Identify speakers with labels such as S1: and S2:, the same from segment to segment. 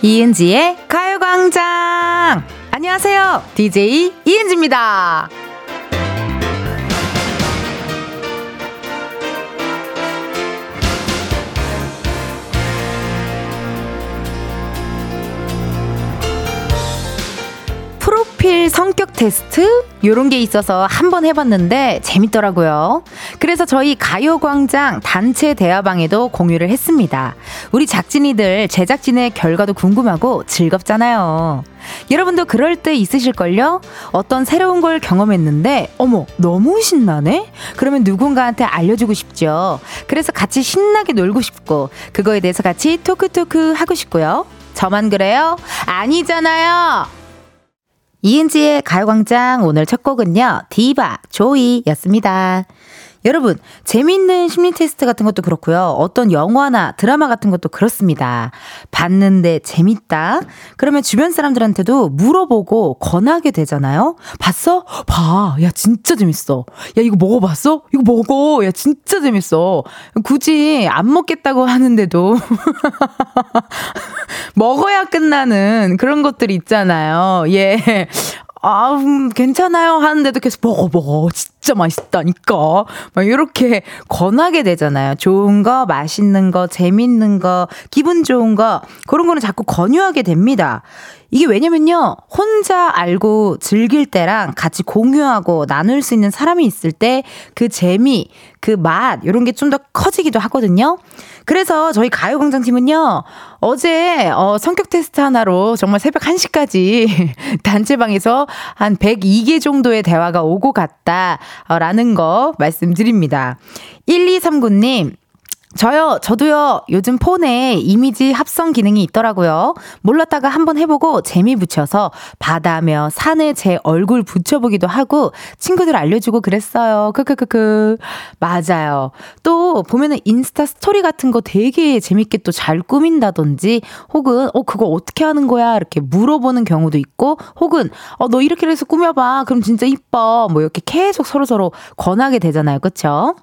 S1: 이은지의 가요광장! 안녕하세요. DJ 이은지입니다. 프로필 성격 테스트 요런 게 있어서 한번 해봤는데 재밌더라고요. 그래서 저희 가요광장 단체 대화방에도 공유를 했습니다. 우리 작진이들 제작진의 결과도 궁금하고 즐겁잖아요. 여러분도 그럴 때 있으실걸요? 어떤 새로운 걸 경험했는데, 어머, 너무 신나네? 그러면 누군가한테 알려주고 싶죠. 그래서 같이 신나게 놀고 싶고, 그거에 대해서 같이 토크토크 하고 싶고요. 저만 그래요? 아니잖아요! 이은지의 가요광장 오늘 첫 곡은요, 디바, 조이 였습니다. 여러분, 재밌는 심리 테스트 같은 것도 그렇고요. 어떤 영화나 드라마 같은 것도 그렇습니다. 봤는데 재밌다? 그러면 주변 사람들한테도 물어보고 권하게 되잖아요? 봤어? 봐. 야, 진짜 재밌어. 야, 이거 먹어봤어? 이거 먹어. 야, 진짜 재밌어. 굳이 안 먹겠다고 하는데도 먹어야 끝나는 그런 것들 있잖아요. 예. 아, 음, 괜찮아요 하는데도 계속 먹어, 먹어. 진짜 맛있다니까. 막 이렇게 권하게 되잖아요. 좋은 거, 맛있는 거, 재밌는 거, 기분 좋은 거, 그런 거는 자꾸 권유하게 됩니다. 이게 왜냐면요. 혼자 알고 즐길 때랑 같이 공유하고 나눌 수 있는 사람이 있을 때 그 재미, 그 맛, 이런 게 좀 더 커지기도 하거든요. 그래서 저희 가요광장 팀은요, 어제, 어, 성격 테스트 하나로 정말 새벽 1시까지 단체방에서 한 102개 정도의 대화가 오고 갔다라는 거 말씀드립니다. 1239님, 저요, 저도요, 요즘 폰에 이미지 합성 기능이 있더라고요. 몰랐다가 한번 해보고 재미 붙여서 바다며 산에 제 얼굴 붙여보기도 하고 친구들 알려주고 그랬어요. 크크크크. 맞아요. 또 보면은 인스타 스토리 같은 거 되게 재밌게 또 잘 꾸민다든지 혹은, 어, 그거 어떻게 하는 거야? 이렇게 물어보는 경우도 있고 혹은, 어, 너 이렇게 해서 꾸며봐. 그럼 진짜 이뻐. 뭐 이렇게 계속 서로서로 권하게 되잖아요. 그쵸?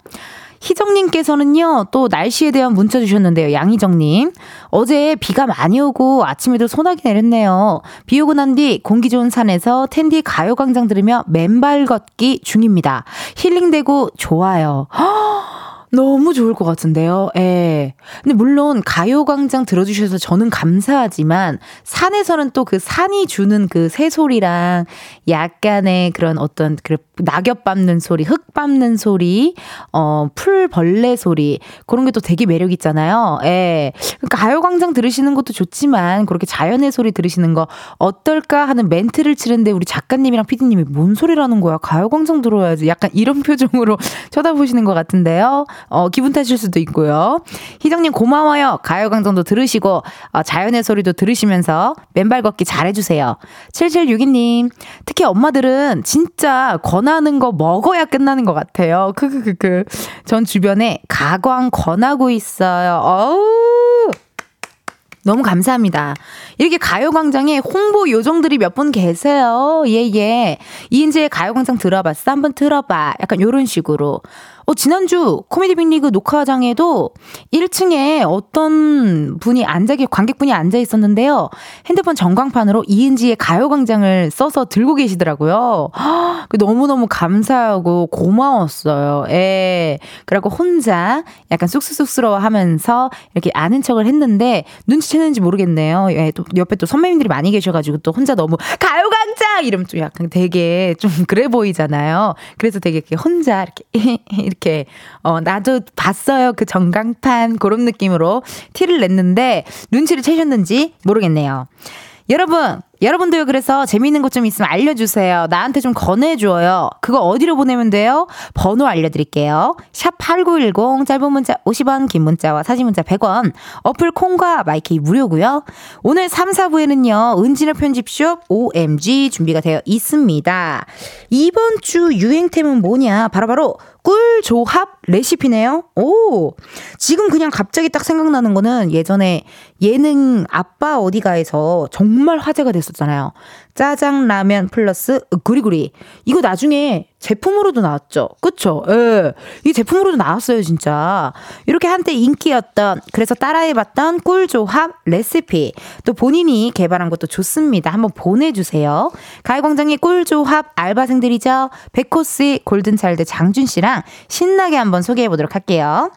S1: 희정님께서는요, 또 날씨에 대한 문자 주셨는데요. 양희정님. 어제 비가 많이 오고 아침에도 소나기 내렸네요. 비 오고 난 뒤 공기 좋은 산에서 텐디 가요광장 들으며 맨발 걷기 중입니다. 힐링되고 좋아요. 허! 너무 좋을 것 같은데요. 예. 근데 물론 가요광장 들어주셔서 저는 감사하지만 산에서는 또 그 산이 주는 그 새소리랑 약간의 그런 어떤 그 낙엽 밟는 소리, 흙 밟는 소리, 어, 풀 벌레 소리 그런 게 또 되게 매력 있잖아요. 예. 가요광장 들으시는 것도 좋지만 그렇게 자연의 소리 들으시는 거 어떨까 하는 멘트를 치는데 우리 작가님이랑 피디님이 뭔 소리라는 거야? 가요광장 들어야지. 약간 이런 표정으로 쳐다보시는 것 같은데요. 어, 기분 탓일 수도 있고요. 희정님 고마워요. 가요광장도 들으시고, 어, 자연의 소리도 들으시면서 맨발 걷기 잘해주세요. 7762님, 특히 엄마들은 진짜 권하는 거 먹어야 끝나는 것 같아요. 크크크크. 전 주변에 가광 권하고 있어요. 어우! 너무 감사합니다. 이렇게 가요광장에 홍보 요정들이 몇 분 계세요. 예, 예. 이인재의 가요광장 들어봤어? 한번 들어봐. 약간 요런 식으로. 어, 지난주 코미디 빅리그 녹화장에도 1층에 어떤 분이 앉아, 관객분이 앉아 있었는데요. 핸드폰 전광판으로 이은지의 가요광장을 써서 들고 계시더라고요. 그 너무너무 감사하고 고마웠어요. 예. 그리고 혼자 약간 쑥스쑥스러워 하면서 이렇게 아는 척을 했는데 눈치채는지 모르겠네요. 예, 또 옆에 또 선배님들이 많이 계셔가지고 또 혼자 너무 가요광 장! 이러면 좀 약간 되게 좀 그래 보이잖아요. 그래서 되게 이렇게 혼자 이렇게 이렇게 어 나도 봤어요 그 전광판 그런 느낌으로 티를 냈는데 눈치를 채셨는지 모르겠네요. 여러분, 여러분들 그래서 재미있는 것 좀 있으면 알려주세요. 나한테 좀 권해줘요. 그거 어디로 보내면 돼요? 번호 알려드릴게요. 샵 8910, 짧은 문자 50원, 긴 문자와 사진 문자 100원. 어플 콩과 마이케이 무료고요. 오늘 3, 4부에는요, 은진의 편집숍 OMG 준비가 되어 있습니다. 이번 주 유행템은 뭐냐? 바로바로 바로 꿀 조합 레시피네요. 오! 지금 그냥 갑자기 딱 생각나는 거는 예전에 예능 아빠 어디가에서 정말 화제가 됐었잖아요. 짜장라면 플러스 그리구리. 이거 나중에 제품으로도 나왔죠. 그쵸? 예. 이 제품으로도 나왔어요, 진짜. 이렇게 한때 인기였던, 그래서 따라해봤던 꿀조합 레시피. 또 본인이 개발한 것도 좋습니다. 한번 보내주세요. 가요광장의 꿀조합 알바생들이죠. 백호씨, 골든차일드 장준씨랑 신나게 한번 소개해보도록 할게요.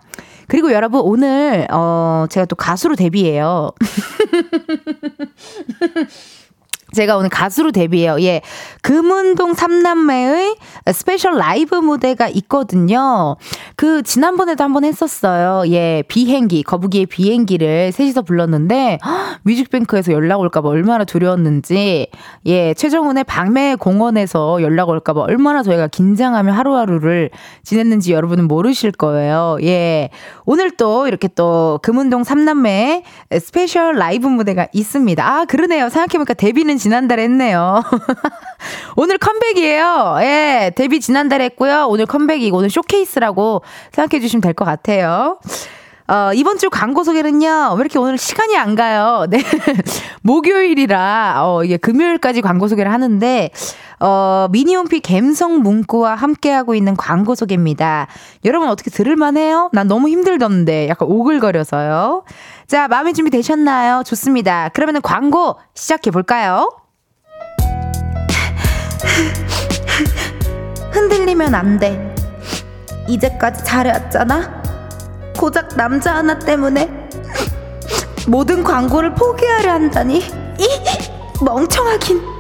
S1: 그리고 여러분, 오늘, 어, 제가 또 가수로 데뷔해요. 제가 오늘 가수로 데뷔해요. 예. 금운동 삼남매의 스페셜 라이브 무대가 있거든요. 그, 지난번에도 한번 했었어요. 예. 비행기, 거북이의 비행기를 셋이서 불렀는데, 뮤직뱅크에서 연락 올까봐 얼마나 두려웠는지, 예. 최정훈의 밤의 공원에서 연락 올까봐 얼마나 저희가 긴장하며 하루하루를 지냈는지 여러분은 모르실 거예요. 예. 오늘 또 이렇게 또 금운동 삼남매 스페셜 라이브 무대가 있습니다. 아, 그러네요. 생각해보니까 데뷔는 지난달에 했네요. 오늘 컴백이에요. 예, 데뷔 지난달에 했고요. 오늘 컴백이고 오늘 쇼케이스라고 생각해 주시면 될 것 같아요. 어, 이번 주 광고 소개는요, 왜 이렇게 오늘 시간이 안 가요? 네. 목요일이라, 어, 이게 금요일까지 광고 소개를 하는데, 어, 미니홈피 갬성 문구와 함께하고 있는 광고 소개입니다. 여러분 어떻게 들을만해요? 난 너무 힘들던데, 약간 오글거려서요. 자, 마음의 준비 되셨나요? 좋습니다. 그러면은 광고 시작해 볼까요? 흔들리면 안 돼. 이제까지 잘해왔잖아. 고작 남자 하나 때문에 모든 광고를 포기하려 한다니. 이 멍청하긴.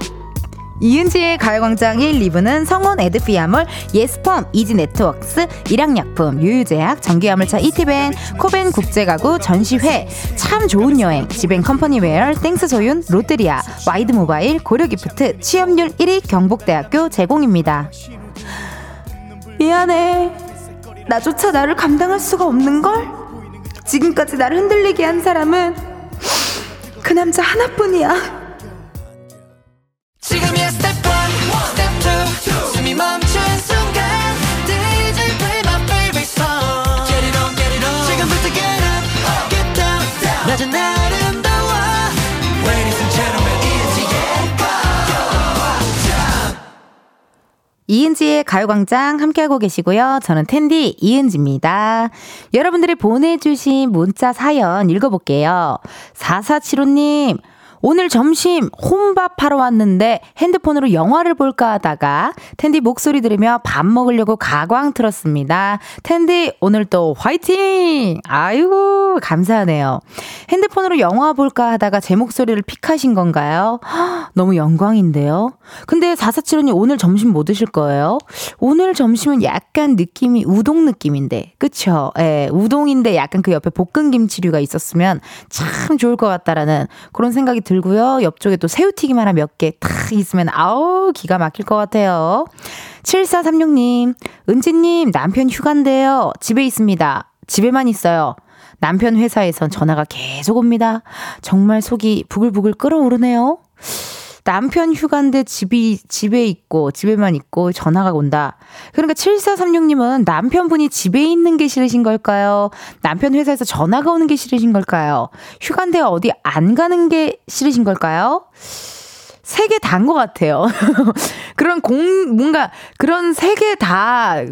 S1: 이은지의 가요광장 1, 2부는 성원 에드피아몰, 예스펌, 이지네트웍스, 일양약품, 유유제약, 전기화물차 이티벤, 코벤 국제가구, 전시회, 참 좋은 여행, 지벤 컴퍼니웨어, 땡스 소윤, 롯데리아, 와이드모바일, 고려기프트, 취업률 1위 경북대학교 제공입니다. 미안해. 나조차 나를 감당할 수가 없는걸? 지금까지 나를 흔들리게 한 사람은 그 남자 하나뿐이야. 지금이야 스텝 1, 스텝 2 숨이 멈춘 순간 이은지의 가요광장 함께하고 계시고요. 저는 텐디 이은지입니다. 여러분들이 보내주신 문자 사연 읽어볼게요. 4475님 오늘 점심 혼밥하러 왔는데 핸드폰으로 영화를 볼까 하다가 텐디 목소리 들으며 밥 먹으려고 가광 틀었습니다. 텐디 오늘 또 화이팅! 아이고 감사하네요. 핸드폰으로 영화 볼까 하다가 제 목소리를 픽하신 건가요? 너무 영광인데요. 근데 4475님 오늘 점심 뭐 드실 거예요? 오늘 점심은 약간 느낌이 우동 느낌인데 그쵸? 예, 우동인데 약간 그 옆에 볶음김치류가 있었으면 참 좋을 것 같다라는 그런 생각이 들고요. 옆쪽에 또 새우튀김 하나 몇 개 탁 있으면 아우 기가 막힐 것 같아요. 7436님, 은지님 남편 휴간데요. 집에 있습니다. 집에만 있어요. 남편 회사에선 전화가 계속 옵니다. 정말 속이 부글부글 끓어오르네요. 남편 휴가인데 집이, 집에 있고, 집에만 있고, 전화가 온다. 그러니까 7436님은 남편분이 집에 있는 게 싫으신 걸까요? 남편 회사에서 전화가 오는 게 싫으신 걸까요? 휴가인데 어디 안 가는 게 싫으신 걸까요? 세개 다인 것 같아요. 그런 공, 뭔가 그런 세 개다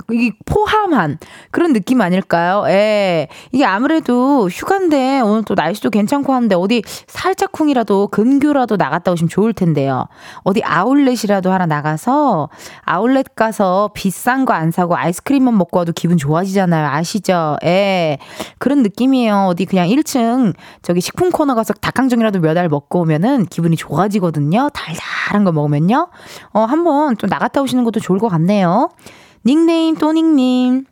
S1: 포함한 그런 느낌 아닐까요? 예. 이게 아무래도 휴가인데 오늘 또 날씨도 괜찮고 한데 어디 살짝쿵이라도 근교라도 나갔다 오시면 좋을 텐데요. 어디 아울렛이라도 하나 나가서 아울렛 가서 비싼 거 안 사고 아이스크림만 먹고 와도 기분 좋아지잖아요. 아시죠? 예. 그런 느낌이에요. 어디 그냥 1층 저기 식품 코너 가서 닭강정이라도 몇 알 먹고 오면은 기분이 좋아지거든요. 달달한 거 먹으면요. 어, 한번 좀 나갔다 오시는 것도 좋을 것 같네요. 닉네임 또닉님.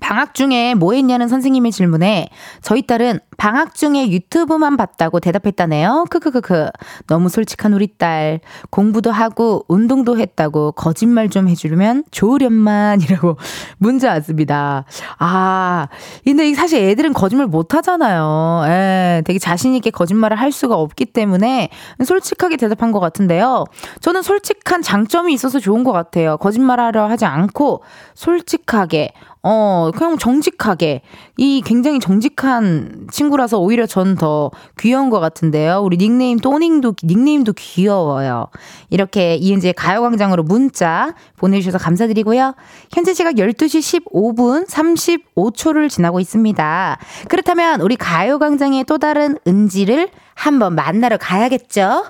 S1: 방학 중에 뭐 했냐는 선생님의 질문에 저희 딸은 방학 중에 유튜브만 봤다고 대답했다네요. 크크크크. 너무 솔직한 우리 딸. 공부도 하고 운동도 했다고 거짓말 좀 해주면 좋으련만이라고 문자 왔습니다. 아, 근데 사실 애들은 거짓말 못 하잖아요. 예, 되게 자신있게 거짓말을 할 수가 없기 때문에 솔직하게 대답한 것 같은데요. 저는 솔직한 장점이 있어서 좋은 것 같아요. 거짓말 하려 하지 않고 솔직하게 어, 그냥 정직하게. 이 굉장히 정직한 친구라서 오히려 전 더 귀여운 것 같은데요. 우리 닉네임 또닝도, 닉네임도 귀여워요. 이렇게 이은지의 가요광장으로 문자 보내주셔서 감사드리고요. 현재 시각 12시 15분 35초를 지나고 있습니다. 그렇다면 우리 가요광장의 또 다른 은지를 한번 만나러 가야겠죠?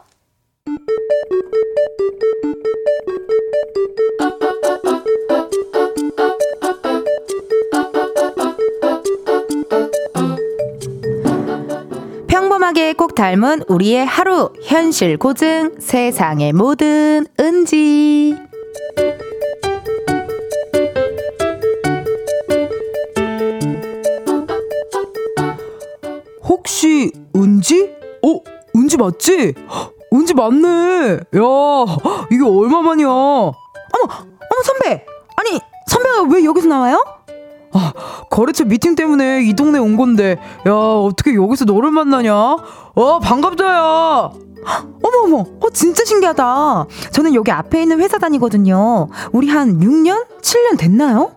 S1: 평범하게 꼭 닮은 우리의 하루 현실 고증 세상의 모든 은지
S2: 혹시 은지? 어, 은지 맞지? 은지 맞네. 야, 이게 얼마만이야? 어머,
S1: 어머 선배. 아니 선배가 왜 여기서 나와요?
S2: 아, 거래처 미팅 때문에 이 동네 온 건데, 야, 어떻게 여기서 너를 만나냐? 어, 반갑다, 야!
S1: 어머, 어머, 어, 진짜 신기하다. 저는 여기 앞에 있는 회사 다니거든요. 우리 한 6년? 7년 됐나요?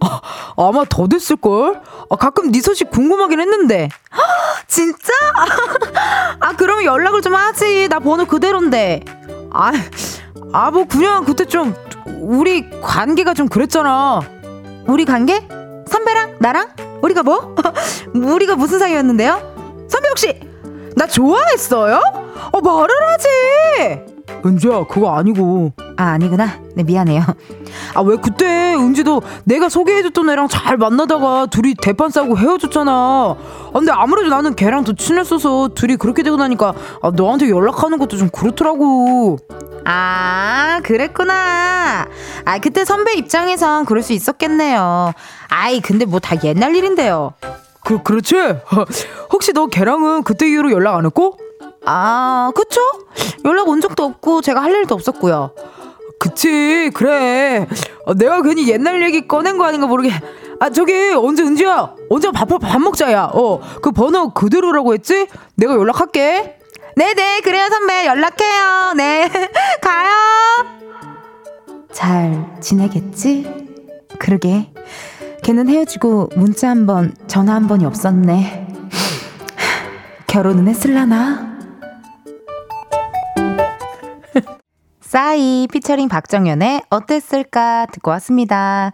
S2: 아, 아마 더 됐을걸? 아, 가끔 네 소식 궁금하긴 했는데.
S1: 진짜? 아, 그러면 연락을 좀 하지. 나 번호 그대로인데.
S2: 아, 아, 뭐, 그냥 그때 좀, 우리 관계가 좀 그랬잖아.
S1: 우리 관계? 선배랑 나랑 우리가 뭐? 우리가 무슨 사이였는데요? 선배 혹시 나 좋아했어요? 어 말을 하지.
S2: 은지야 그거 아니고.
S1: 아 아니구나. 네 미안해요.
S2: 아 왜 그때 은지도 내가 소개해줬던 애랑 잘 만나다가 둘이 대판 싸고 헤어졌잖아. 아, 근데 아무래도 나는 걔랑 더 친했어서 둘이 그렇게 되고 나니까 아, 너한테 연락하는 것도 좀 그렇더라고.
S1: 아, 그랬구나. 아, 그때 선배 입장에선 그럴 수 있었겠네요. 아이, 근데 뭐 다 옛날 일인데요.
S2: 그, 그렇지? 혹시 너 걔랑은 그때 이후로 연락 안 했고?
S1: 아, 그쵸? 연락 온 적도 없고, 제가 할 일도 없었고요.
S2: 그치, 그래. 어, 내가 괜히 옛날 얘기 꺼낸 거 아닌가 모르게. 아, 저기, 언제, 은지야? 언제 밥, 밥 먹자, 야. 어, 그 번호 그대로라고 했지? 내가 연락할게.
S1: 네네, 그래요, 선배. 연락해요. 네. 가요. 잘 지내겠지? 그러게. 걔는 헤어지고 문자 한 번, 전화 한 번이 없었네. 결혼은 했을라나? 싸이 피처링 박정현의 어땠을까 듣고 왔습니다.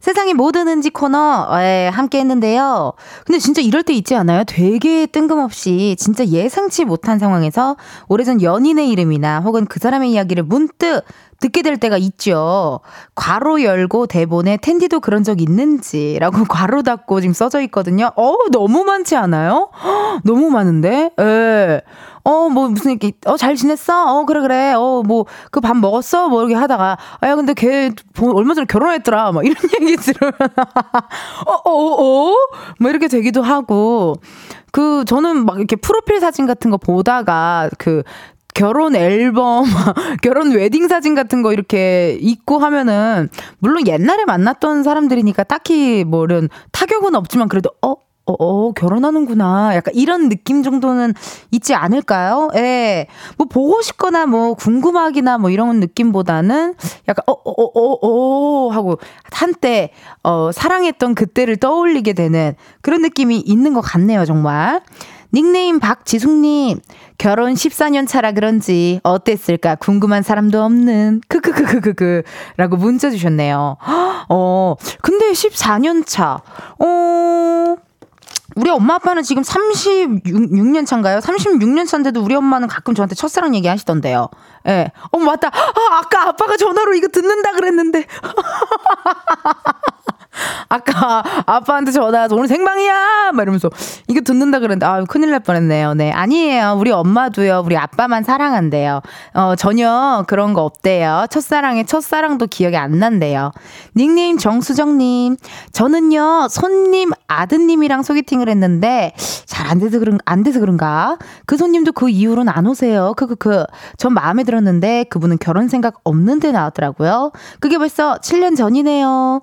S1: 세상의 모든 은지 코너 에, 함께 했는데요. 근데 진짜 이럴 때 있지 않아요? 되게 뜬금없이 진짜 예상치 못한 상황에서 오래전 연인의 이름이나 혹은 그 사람의 이야기를 문득 듣게 될 때가 있죠. 괄호 열고 대본에 텐디도 그런 적 있는지라고 괄호 닫고 지금 써져 있거든요. 어 너무 많지 않아요? 너무 많은데? 예. 어, 뭐, 무슨, 이렇게, 어, 잘 지냈어? 어, 그래, 그래. 어, 뭐, 그 밥 먹었어? 뭐, 이렇게 하다가, 아, 야, 근데 걔, 얼마 전에 결혼했더라. 막 이런 얘기 들으면, 어, 어, 어, 어? 뭐 이렇게 되기도 하고, 그, 저는 막 이렇게 프로필 사진 같은 거 보다가, 그, 결혼 앨범, 결혼 웨딩 사진 같은 거 이렇게 입고 하면은, 물론 옛날에 만났던 사람들이니까 딱히 뭐 이런 타격은 없지만 그래도, 어, 어, 어, 결혼하는구나. 약간 이런 느낌 정도는 있지 않을까요? 예. 뭐 보고 싶거나 뭐 궁금하기나 뭐 이런 느낌보다는 약간, 어, 어, 어, 어, 어, 하고 한때, 어, 사랑했던 그때를 떠올리게 되는 그런 느낌이 있는 것 같네요, 정말. 닉네임 박지숙님, 결혼 14년 차라 그런지 어땠을까 궁금한 사람도 없는, 크크크크크크, 라고 문자 주셨네요. 어, 근데 14년 차, 어, 우리 엄마 아빠는 지금 36년 차인가요? 36년 차인데도 우리 엄마는 가끔 저한테 첫사랑 얘기 하시던데요. 예. 어, 맞다. 아, 아까 아빠가 전화로 이거 듣는다 그랬는데. 아까 아빠한테 전화 오늘 생방이야 막 이러면서 이거 듣는다 그랬는데 아 큰일 날 뻔했네요. 네 아니에요. 우리 엄마도요. 우리 아빠만 사랑한대요. 어 전혀 그런 거 없대요. 첫사랑의 첫사랑도 기억이 안 난대요. 닉네임 정수정님 저는요 손님 아드님이랑 소개팅을 했는데 잘 안 돼서 그런 안 돼서 그런가 그 손님도 그 이후로는 안 오세요. 그 그 그 전 마음에 들었는데 그분은 결혼 생각 없는데 나왔더라고요. 그게 벌써 7년 전이네요.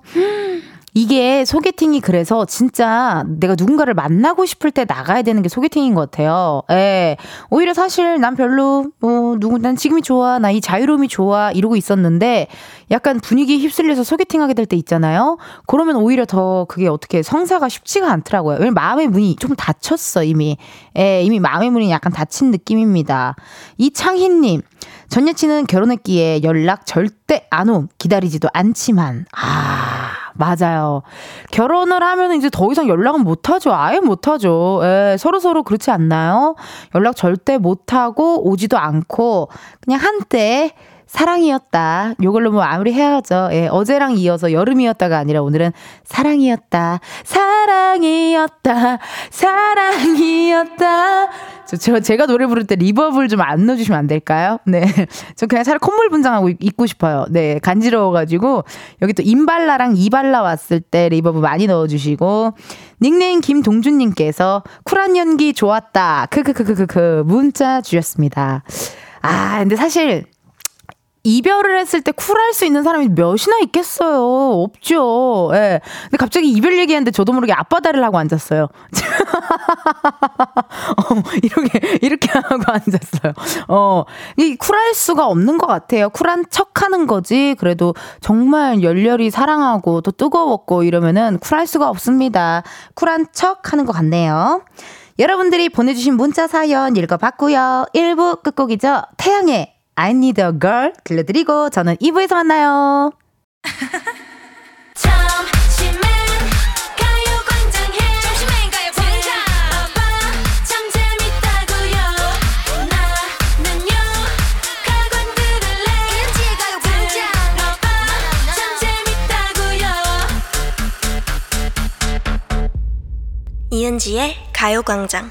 S1: 이게 소개팅이 그래서 진짜 내가 누군가를 만나고 싶을 때 나가야 되는 게 소개팅인 것 같아요. 예. 오히려 사실 난 별로, 뭐, 누구, 난 지금이 좋아. 나 이 자유로움이 좋아. 이러고 있었는데 약간 분위기에 휩쓸려서 소개팅 하게 될 때 있잖아요. 그러면 오히려 더 그게 어떻게 성사가 쉽지가 않더라고요. 왜냐면 마음의 문이 좀 닫혔어, 이미. 예, 이미 마음의 문이 약간 닫힌 느낌입니다. 이창희님. 전 여친은 결혼했기에 연락 절대 안 옴. 기다리지도 않지만. 아. 맞아요. 결혼을 하면 이제 더 이상 연락은 못 하죠. 아예 못 하죠. 예, 서로 서로 그렇지 않나요? 연락 절대 못 하고 오지도 않고 그냥 한때 사랑이었다. 요걸로 뭐 아무리 헤어져. 예, 어제랑 이어서 여름이었다가 아니라 오늘은 사랑이었다. 사랑이었다. 사랑이었다. 저, 저 제가 노래 부를 때 reverb를 좀 안 넣어주시면 안 될까요? 네. 저 그냥 차라리 콧물 분장하고 있고 싶어요. 네. 간지러워가지고. 여기 또 임발라랑 이발라 왔을 때 reverb 많이 넣어주시고. 닉네임 김동준님께서 쿨한 연기 좋았다. 크크크크크크 문자 주셨습니다. 아, 근데 사실 이별을 했을 때 쿨할 수 있는 사람이 몇이나 있겠어요. 없죠. 예. 근데 갑자기 이별 얘기하는데 저도 모르게 앞바다를 하고 앉았어요. 어, 이렇게, 이렇게 하고 앉았어요. 어, 이 쿨할 수가 없는 것 같아요. 쿨한 척 하는 거지. 그래도 정말 열렬히 사랑하고 또 뜨거웠고 이러면은 쿨할 수가 없습니다. 쿨한 척 하는 것 같네요. 여러분들이 보내주신 문자 사연 읽어봤고요. 1부 끝곡이죠. 태양의 I Need a Girl 들려드리고 저는 2부에서 만나요.
S3: 이은지의 가요광장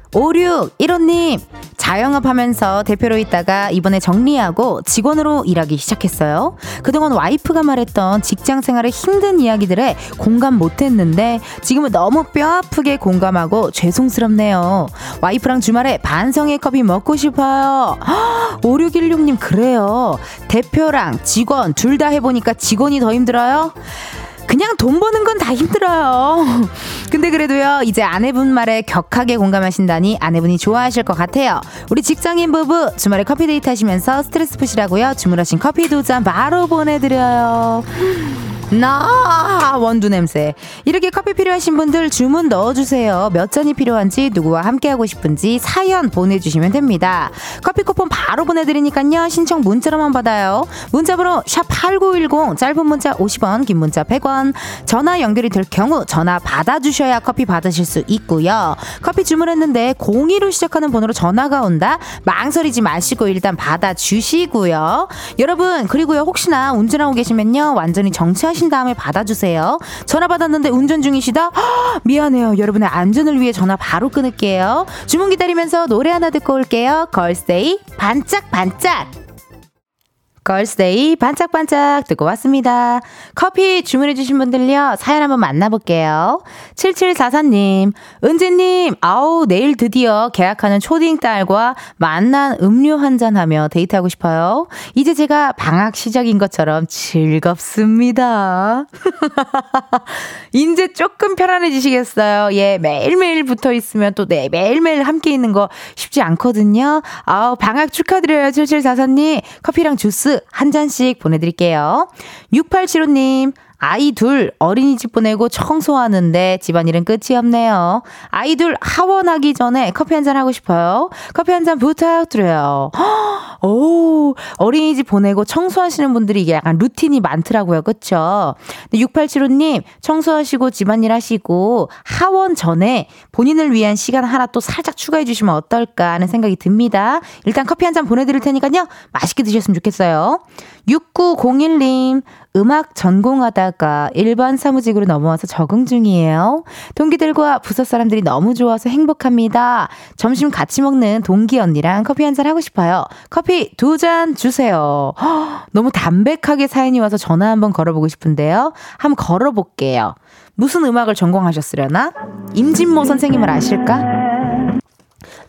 S1: 5615님, 자영업 하면서 대표로 있다가 이번에 정리하고 직원으로 일하기 시작했어요. 그동안 와이프가 말했던 직장 생활의 힘든 이야기들에 공감 못했는데 지금은 너무 뼈 아프게 공감하고 죄송스럽네요. 와이프랑 주말에 반성의 커피 먹고 싶어요. 5616님, 그래요. 대표랑 직원 둘 다 해보니까 직원이 더 힘들어요? 그냥 돈 버는 건 다 힘들어요. 근데 그래도요, 이제 아내분 말에 격하게 공감하신다니 아내분이 좋아하실 것 같아요. 우리 직장인 부부 주말에 커피 데이트 하시면서 스트레스 푸시라고요. 주문하신 커피 두 잔 바로 보내드려요. 나 원두 냄새. 이렇게 커피 필요하신 분들 주문 넣어주세요. 몇 잔이 필요한지 누구와 함께하고 싶은지 사연 보내주시면 됩니다. 커피 쿠폰 바로 보내드리니까요. 신청 문자로만 받아요. 문자번호 샵 #8910 짧은 문자 50원, 긴 문자 100원. 전화 연결이 될 경우 전화 받아주셔야 커피 받으실 수 있고요. 커피 주문했는데 02로 시작하는 번호로 전화가 온다. 망설이지 마시고 일단 받아주시고요. 여러분 그리고요 혹시나 운전하고 계시면요 완전히 정치하시 하신 다음에 받아주세요. 전화 받았는데 운전 중이시다? 허, 미안해요. 여러분의 안전을 위해 전화 바로 끊을게요. 주문 기다리면서 노래 하나 듣고 올게요. 걸스데이 반짝반짝. 걸스데이 반짝반짝 듣고 왔습니다. 커피 주문해주신 분들요, 사연 한번 만나볼게요. 7744님, 은지님, 아우, 내일 드디어 계약하는 초딩 딸과 만난 음료 한잔 하며 데이트하고 싶어요. 이제 제가 방학 시작인 것처럼 즐겁습니다. 이제 조금 편안해지시겠어요. 예, 매일매일 붙어 있으면 또 네, 매일매일 함께 있는 거 쉽지 않거든요. 아우, 방학 축하드려요. 7744님, 커피랑 주스 한 잔씩 보내드릴게요. 6875님, 아이 둘 어린이집 보내고 청소하는데 집안일은 끝이 없네요. 아이 둘 하원하기 전에 커피 한 잔 하고 싶어요. 커피 한 잔 부탁드려요. 오, 어린이집 보내고 청소하시는 분들이 이게 약간 루틴이 많더라고요. 그쵸? 6875님, 청소하시고 집안일 하시고 하원 전에 본인을 위한 시간 하나 또 살짝 추가해 주시면 어떨까 하는 생각이 듭니다. 일단 커피 한 잔 보내드릴 테니까요. 맛있게 드셨으면 좋겠어요. 6901님, 음악 전공하다가 일반 사무직으로 넘어와서 적응 중이에요. 동기들과 부서 사람들이 너무 좋아서 행복합니다. 점심 같이 먹는 동기 언니랑 커피 한 잔 하고 싶어요. 커피 두 잔 주세요. 허, 너무 담백하게 사연이 와서 전화 한번 걸어보고 싶은데요. 한번 걸어볼게요. 무슨 음악을 전공하셨으려나? 임진모 선생님을 아실까?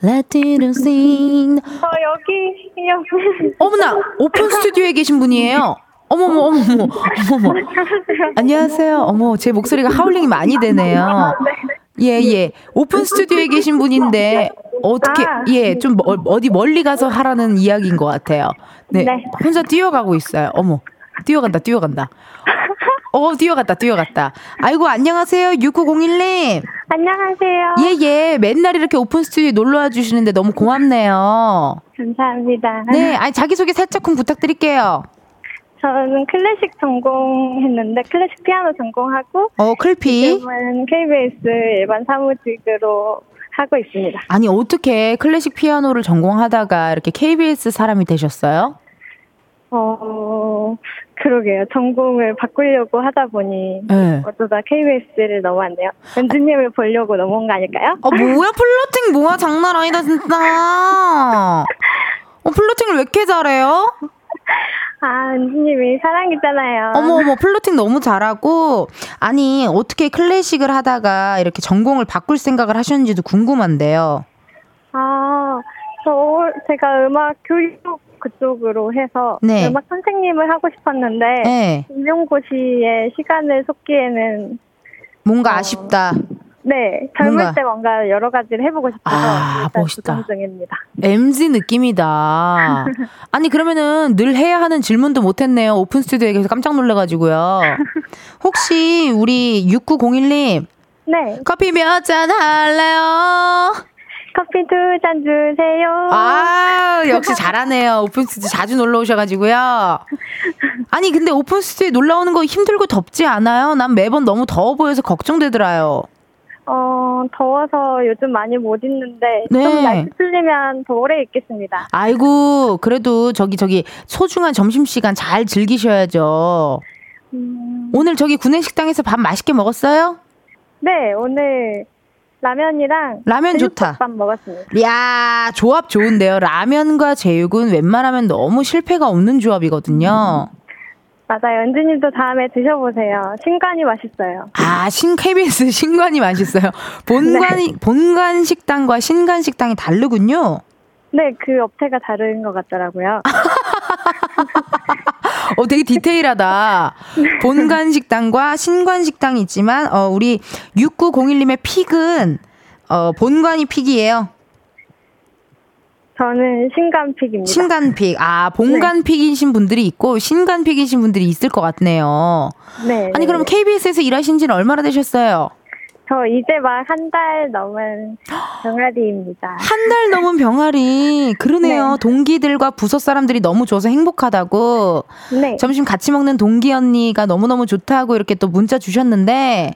S1: Let it sing.
S4: 어, 여기, 여기.
S1: 어머나, 오픈 스튜디오에 계신 분이에요. 어머머, 어머머, 어머머. 안녕하세요. 어머, 제 목소리가 하울링이 많이 되네요. 예, 예. 오픈 스튜디오에 계신 분인데, 어떻게, 예, 좀 뭐, 어디 멀리 가서 하라는 이야기인 것 같아요. 네.
S4: 네.
S1: 혼자 뛰어가고 있어요. 어머, 뛰어간다, 뛰어간다. 어, 뛰어갔다, 뛰어갔다. 아이고, 안녕하세요. 6901님.
S4: 안녕하세요.
S1: 예, 예. 맨날 이렇게 오픈 스튜디오에 놀러 와 주시는데 너무 고맙네요.
S4: 감사합니다.
S1: 네, 아니, 자기소개 살짝 좀 부탁드릴게요.
S4: 저는 클래식 전공했는데, 클래식 피아노 전공하고,
S1: 어, 클피.
S4: 지금은 KBS 일반 사무직으로 하고 있습니다.
S1: 아니, 어떻게 클래식 피아노를 전공하다가 이렇게 KBS 사람이 되셨어요?
S4: 어, 그러게요. 전공을 바꾸려고 하다 보니,
S1: 네.
S4: 어쩌다 KBS를 넘어왔네요. 연주님을 보려고 넘어온 거 아닐까요?
S1: 아, 뭐야, flirting 뭐야, 장난 아니다, 진짜. 어, flirting을 왜 이렇게 잘해요?
S4: 아, 연주님이 사랑이잖아요.
S1: 어머, 어머, flirting 너무 잘하고. 아니, 어떻게 클래식을 하다가 이렇게 전공을 바꿀 생각을 하셨는지도 궁금한데요.
S4: 아, 저, 제가 음악 교육 그쪽으로 해서
S1: 네.
S4: 음악 선생님을 하고 싶었는데
S1: 네.
S4: 임용고시에 시간을 쏟기에는
S1: 뭔가
S4: 어,
S1: 아쉽다.
S4: 네 젊을
S1: 뭔가-
S4: 때 뭔가 여러 가지를 해보고 싶어서
S1: 아,
S4: 일단
S1: 멋있다.
S4: 중입니다.
S1: MZ 느낌이다. 아니, 그러면은 늘 해야 하는 질문도 못했네요. 오픈 스튜디오에 계서 깜짝 놀라가지고요. 혹시 우리 6901님,
S4: 네
S1: 커피 몇 잔 할래요?
S4: 커피 두 잔 주세요.
S1: 아, 역시 잘하네요. 오픈 스튜디오 자주 놀러 오셔가지고요. 아니, 근데 오픈 스튜디오에 놀러 오는 거 힘들고 덥지 않아요? 난 매번 너무 더워 보여서 걱정되더라요.
S4: 어 더워서 요즘 많이 못 있는데
S1: 네.
S4: 좀 날씨 풀리면 더 오래 있겠습니다.
S1: 아이고, 그래도 저기, 저기, 소중한 점심 시간 잘 즐기셔야죠.
S4: 음,
S1: 오늘 저기 구내식당에서 밥 맛있게 먹었어요?
S4: 네 오늘 라면이랑
S1: 라면 좋다.
S4: 밥 먹었습니다.
S1: 야 조합 좋은데요. 라면과 제육은 웬만하면 너무 실패가 없는 조합이거든요.
S4: 맞아요. 연주님도 다음에 드셔보세요. 신간이 맛있어요.
S1: 아, 신 KBS 신관이 맛있어요. 본관이 본관 식당과 신관 식당이 다르군요.
S4: 네, 그 업체가 다른 것 같더라고요.
S1: 어, 되게 디테일하다. 본관 식당과 신관 식당이 있지만 어, 우리 6901님의 pick은 어, 본관이 pick이에요.
S4: 저는 신관 pick입니다.
S1: 신관 pick. 아, 본관 pick이신 분들이 있고 신관 pick이신 분들이 있을 것 같네요.
S4: 네.
S1: 아니
S4: 네.
S1: 그럼 KBS에서 일하신 지는 얼마나 되셨어요?
S4: 저 이제 막 한 달 넘은 병아리입니다.
S1: 한 달 넘은 병아리. 그러네요.
S4: 네.
S1: 동기들과 부서 사람들이 너무 좋아서 행복하다고.
S4: 네.
S1: 점심 같이 먹는 동기 언니가 너무너무 좋다고 이렇게 또 문자 주셨는데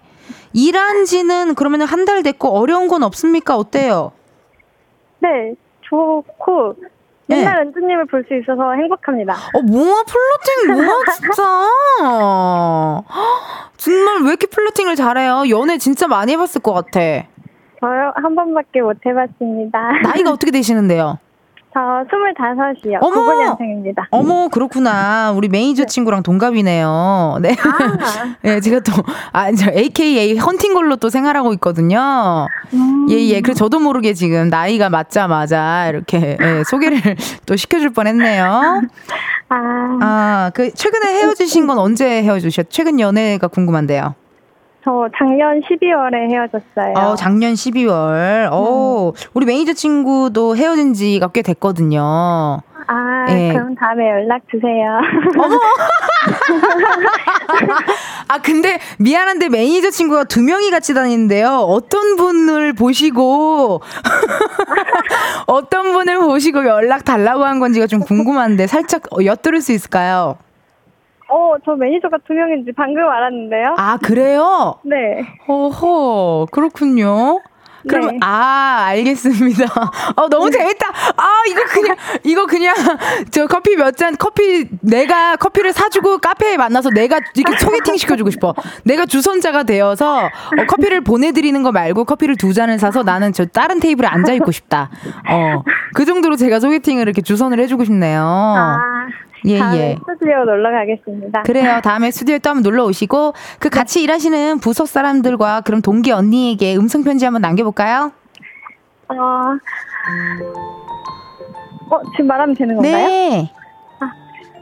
S1: 일한 지는 그러면 한 달 됐고 어려운 건 없습니까? 어때요?
S4: 네, 좋고
S1: 네.
S4: 맨날 연주님을 볼 수 있어서 행복합니다.
S1: 어, 뭐야, 플러팅, 뭐야, 진짜. 정말 왜 이렇게 플러팅을 잘해요? 연애 진짜 많이 해봤을 것 같아.
S4: 저요 한 번밖에 못 해봤습니다.
S1: 나이가 어떻게 되시는데요?
S4: 저 스물다섯이요.
S1: 어머!
S4: 9년생입니다.
S1: 어머, 그렇구나. 우리 매니저 친구랑 동갑이네요. 네.
S4: 아,
S1: 예, 제가 또, 아, 저 AKA 헌팅걸로 또 생활하고 있거든요.
S4: 음.
S1: 예, 예. 그래서 저도 모르게 지금 나이가 맞자마자 이렇게 예, 소개를 또 시켜줄 뻔 했네요.
S4: 아,
S1: 아, 그, 최근에 헤어지신 건 언제 헤어지셨? 최근 연애가 궁금한데요.
S4: 저 작년 12월에 헤어졌어요.
S1: 어, 작년 12월. 어, 우리 매니저 친구도 헤어진 지가 꽤 됐거든요.
S4: 아,
S1: 예.
S4: 그럼 다음에 연락 주세요.
S1: 어머! 아, 근데 미안한데 매니저 친구가 두 명이 같이 다니는데요. 어떤 분을 보시고, 어떤 분을 보시고 연락 달라고 한 건지가 좀 궁금한데 살짝 엿들을 수 있을까요?
S4: 어, 저 매니저가 두 명인지 방금 알았는데요.
S1: 아, 그래요?
S4: 네.
S1: 어허, 그렇군요. 그럼
S4: 네.
S1: 아 알겠습니다. 어 너무 재밌다. 아 이거 그냥 이거 그냥 저 커피 몇 잔 커피 내가 커피를 사주고 카페에 만나서 내가 이렇게 소개팅 시켜주고 싶어. 내가 주선자가 되어서 어, 커피를 보내드리는 거 말고 커피를 두 잔을 사서 나는 저 다른 테이블에 앉아 있고 싶다. 어 그 정도로 제가 소개팅을 이렇게 주선을 해주고 싶네요.
S4: 아,
S1: 예
S4: 다음에
S1: 예.
S4: 스튜디오 놀러 가겠습니다.
S1: 그래요. 다음에 스튜디오에 또 한번 놀러 오시고 그 같이 일하시는 부서 사람들과 그럼 동기 언니에게 음성 편지 한번 남겨볼까요?
S4: 어, 어, 지금 말하면 되는 건가요?
S1: 네.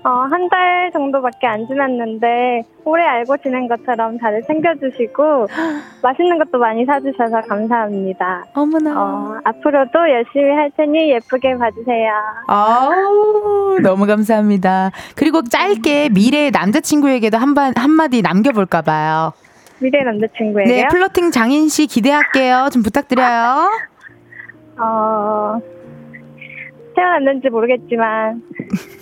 S4: 어, 한 달 정도밖에 안 지났는데 오래 알고 지낸 것처럼 다들 챙겨주시고 맛있는 것도 많이 사주셔서 감사합니다.
S1: 어머나.
S4: 어, 앞으로도 열심히 할 테니 예쁘게 봐주세요.
S1: 아우, 너무 감사합니다. 그리고 짧게 미래의 남자친구에게도 한, 번 한마디 남겨볼까 봐요.
S4: 미래 남자친구에게요?
S1: 네, 플러팅 장인 씨 기대할게요. 좀 부탁드려요.
S4: 어, 태어났는지 모르겠지만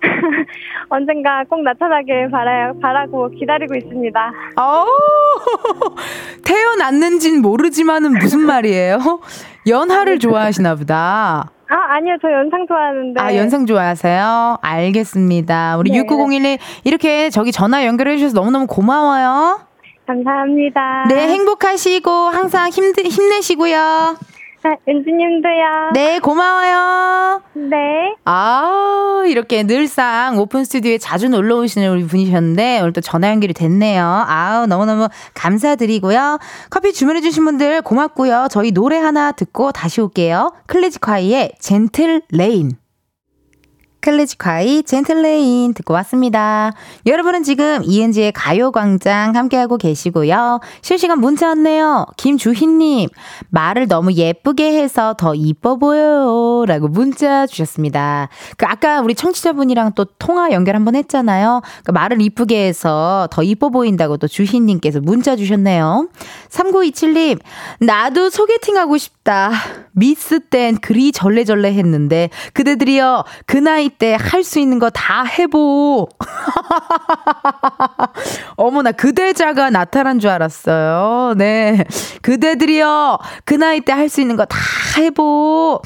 S4: 언젠가 꼭 나타나길 바라, 바라고 기다리고 있습니다.
S1: 아우, 태어났는진 모르지만은 무슨 말이에요? 연하를 좋아하시나 보다.
S4: 아, 아니요. 저 연상 좋아하는데.
S1: 아, 연상 좋아하세요? 알겠습니다. 우리
S4: 네.
S1: 6901님, 이렇게 저기 전화 연결해 주셔서 너무너무 고마워요.
S4: 감사합니다.
S1: 네, 행복하시고, 항상 힘, 힘내시고요.
S4: 아, 은지님도요.
S1: 네, 고마워요.
S4: 네.
S1: 아, 이렇게 늘상 오픈 스튜디오에 자주 놀러 오시는 우리 분이셨는데, 오늘 또 전화 연결이 됐네요. 아우, 너무너무 감사드리고요. 커피 주문해주신 분들 고맙고요. 저희 노래 하나 듣고 다시 올게요. 클래지콰이의 Gentle Rain. 클래지콰이 Gentle Rain 듣고 왔습니다. 여러분은 지금 이은지의 가요광장 함께하고 계시고요. 실시간 문자 왔네요. 김주희님, 말을 너무 예쁘게 해서 더 이뻐 보여요. 라고 문자 주셨습니다. 그 아까 우리 청취자분이랑 또 통화 연결 한번 했잖아요. 그 말을 이쁘게 해서 더 이뻐 보인다고 또 주희님께서 문자 주셨네요. 3927님, 나도 소개팅하고 싶다. 미스 땐 그리 절레절레 했는데, 그대들이여, 그 나이 때 할 수 있는 거 다 해보. 어머나, 그대자가 나타난 줄 알았어요. 네. 그대들이여, 그 나이 때 할 수 있는 거 다 해보.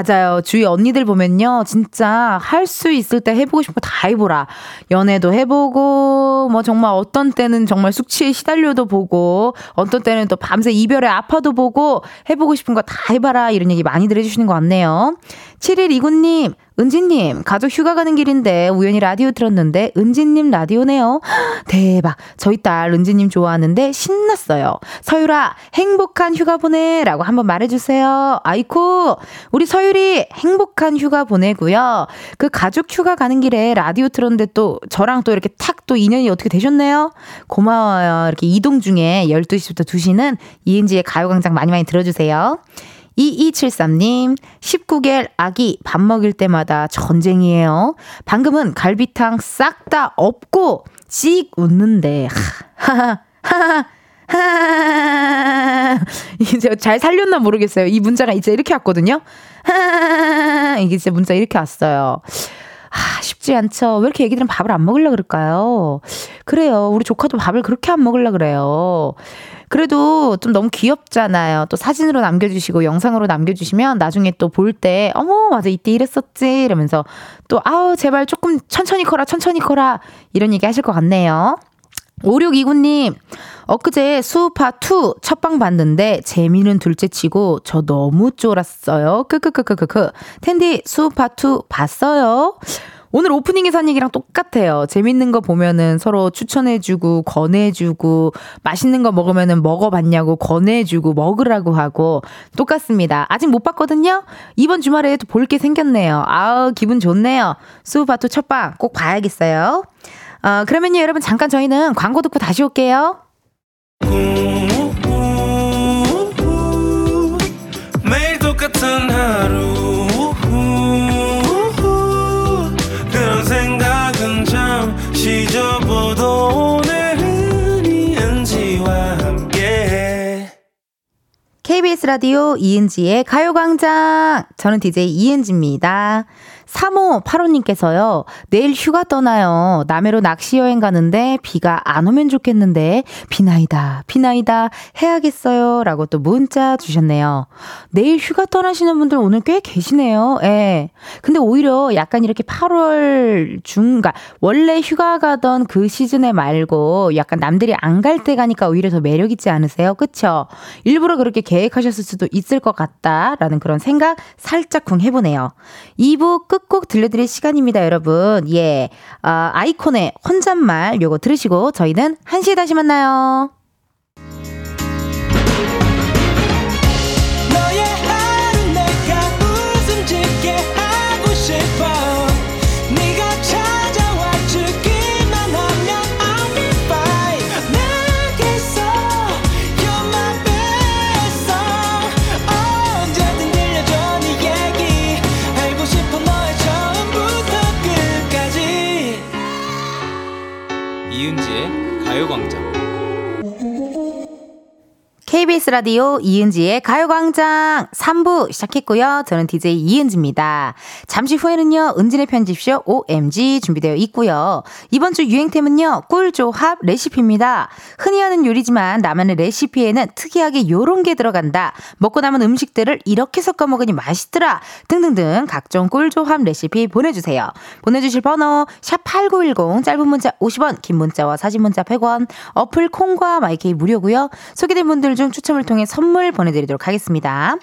S1: 맞아요. 주위 언니들 보면요. 진짜 할 수 있을 때 해보고 싶은 거 다 해보라. 연애도 해보고, 뭐 정말 어떤 때는 정말 숙취에 시달려도 보고, 어떤 때는 또 밤새 이별에 아파도 보고, 해보고 싶은 거 다 해봐라. 이런 얘기 많이들 해주시는 것 같네요. 7129님, 은지님, 가족 휴가 가는 길인데 우연히 라디오 들었는데 은지님 라디오네요. 대박. 저희 딸 은지님 좋아하는데 신났어요. 서유라, 행복한 휴가 보내. 라고 한번 말해주세요. 아이쿠, 우리 서 유리 행복한 휴가 보내고요. 그 가족 휴가 가는 길에 라디오 들었는데 또 저랑 또 이렇게 탁 또 인연이 어떻게 되셨네요? 고마워요. 이렇게 이동 중에 12시부터 2시는 이은지의 가요광장 많이 많이 들어주세요. 2273님, 19개월 아기 밥 먹일 때마다 전쟁이에요. 방금은 갈비탕 싹다 없고, 씩 웃는데, 하하, 하하, 하하. 이제 잘 살렸나 모르겠어요. 이 문자가 이제 이렇게 왔거든요. 이게 진짜 문자 이렇게 왔어요. 아, 쉽지 않죠. 왜 이렇게 애기들은 밥을 안 먹으려 그럴까요? 그래요. 우리 조카도 밥을 그렇게 안 먹으려 그래요. 그래도 좀 너무 귀엽잖아요. 또 사진으로 남겨주시고 영상으로 남겨주시면 나중에 또 볼 때, 어머, 맞아, 이때 이랬었지. 이러면서 또, 아우, 제발 조금 천천히 커라, 천천히 커라. 이런 얘기 하실 것 같네요. 5629님, 엊그제 수우파 2 첫방 봤는데 재미는 둘째 치고 저 너무 쫄았어요. 크크크크크크. 텐디 수우파 2 봤어요? 오늘 오프닝에서 한 얘기랑 똑같아요. 재밌는 거 보면은 서로 추천해주고, 권해주고, 맛있는 거 먹으면은 먹어봤냐고, 권해주고, 먹으라고 하고, 똑같습니다. 아직 못 봤거든요? 이번 주말에 또 볼 게 생겼네요. 아우, 기분 좋네요. 수우파2 첫방 꼭 봐야겠어요. 어, 그러면요, 여러분, 잠깐 저희는 광고 듣고 다시 올게요.
S5: 우우우 이은지와 함께 KBS
S1: 라디오 이은지의 가요광장. 저는 DJ 이은지입니다. 3호 8호님께서요, 내일 휴가 떠나요. 남해로 낚시 여행 가는데 비가 안 오면 좋겠는데, 비나이다, 비나이다, 해야겠어요. 라고 또 문자 주셨네요. 내일 휴가 떠나시는 분들 오늘 꽤 계시네요. 예. 근데 오히려 약간 이렇게 8월 중, 가 원래 휴가 가던 그 시즌에 말고 약간 남들이 안 갈 때 가니까 오히려 더 매력있지 않으세요? 그쵸? 일부러 그렇게 계획하셨을 수도 있을 것 같다라는 그런 생각 살짝쿵 해보네요. 2부 끝 끝곡 들려드릴 시간입니다, 여러분. 예. 아, 아이콘의 혼잣말 요거 들으시고 저희는 1시에 다시 만나요. KBS 라디오 이은지의 가요광장 3부 시작했고요. 저는 DJ 이은지입니다. 잠시 후에는요, 은진의 편집쇼 OMG 준비되어 있고요. 이번 주 유행템은요, 꿀조합 레시피입니다. 흔히 하는 요리지만 나만의 레시피에는 특이하게 요런 게 들어간다. 먹고 남은 음식들을 이렇게 섞어 먹으니 맛있더라. 등등등 각종 꿀조합 레시피 보내주세요. 보내주실 번호, 샵8910, 짧은 문자 50원, 긴 문자와 사진 문자 100원, 어플 콩과 마이케이 무료고요. 소개된 분들 중 추첨을 통해 선물 보내드리도록 하겠습니다.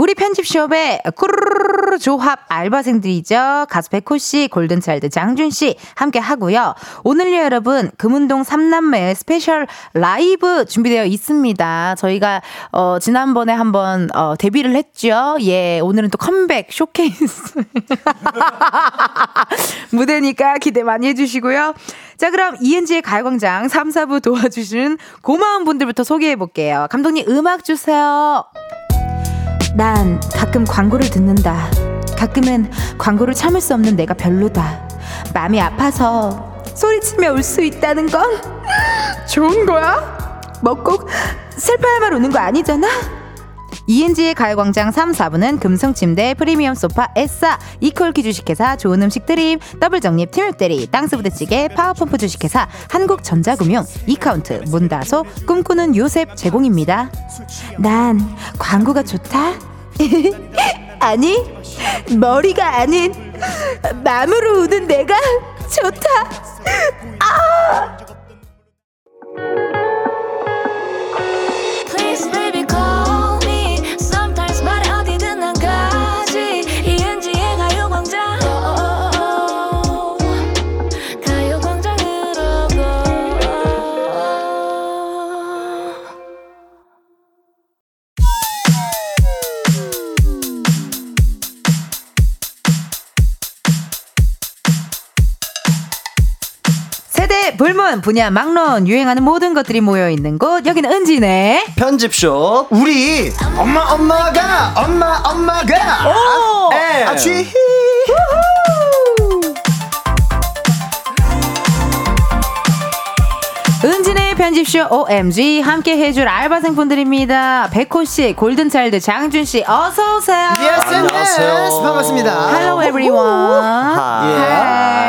S1: 우리 편집숍의 꾸르르르 조합 알바생들이죠. 가수 백호 씨, 골든차일드 장준 씨 함께 하고요. 오늘요 여러분 금운동 3남매 스페셜 라이브 준비되어 있습니다. 저희가 어 지난번에 한번 어 데뷔를 했죠. 예, 오늘은 또 컴백 쇼케이스 무대니까 기대 많이 해 주시고요. 자, 그럼 이은지의 가요광장 3, 4부 도와주시는 고마운 분들부터 소개해 볼게요. 감독님 음악 주세요. 난 가끔 광고를 듣는다. 가끔은 광고를 참을 수 없는 내가 별로다. 마음이 아파서 소리치며 울 수 있다는 건 좋은 거야? 뭐 꼭 슬퍼야만 우는 거 아니잖아? 이은지의 가요광장 3, 4부는 금성침대, 프리미엄 소파, 에싸, 이퀄키 주식회사, 좋은 음식 드림, 더블정립, 팀육대리, 땅스부대찌개, 파워펌프 주식회사, 한국전자금융, 이카운트, 문다소, 꿈꾸는 요셉 제공입니다. 난 광고가 좋다? 아니, 머리가 아닌 마음으로 우는 내가 좋다. 아! 불문, 분야, 막론, 유행하는 모든 것들이 모여 있는 곳. 여기는 은지네.
S6: 편집쇼. 우리 엄마, 엄마가, 엄마, 엄마가.
S1: 오!
S6: 아, 아취.
S1: 은진의 편집쇼 OMG 함께 해줄 알바생 분들입니다. 백호씨, 골든차일드 장준씨, 어서오세요.
S6: Yes, 안녕하세요. 반갑습니다.
S1: Hello everyone.
S6: Hi. Hi.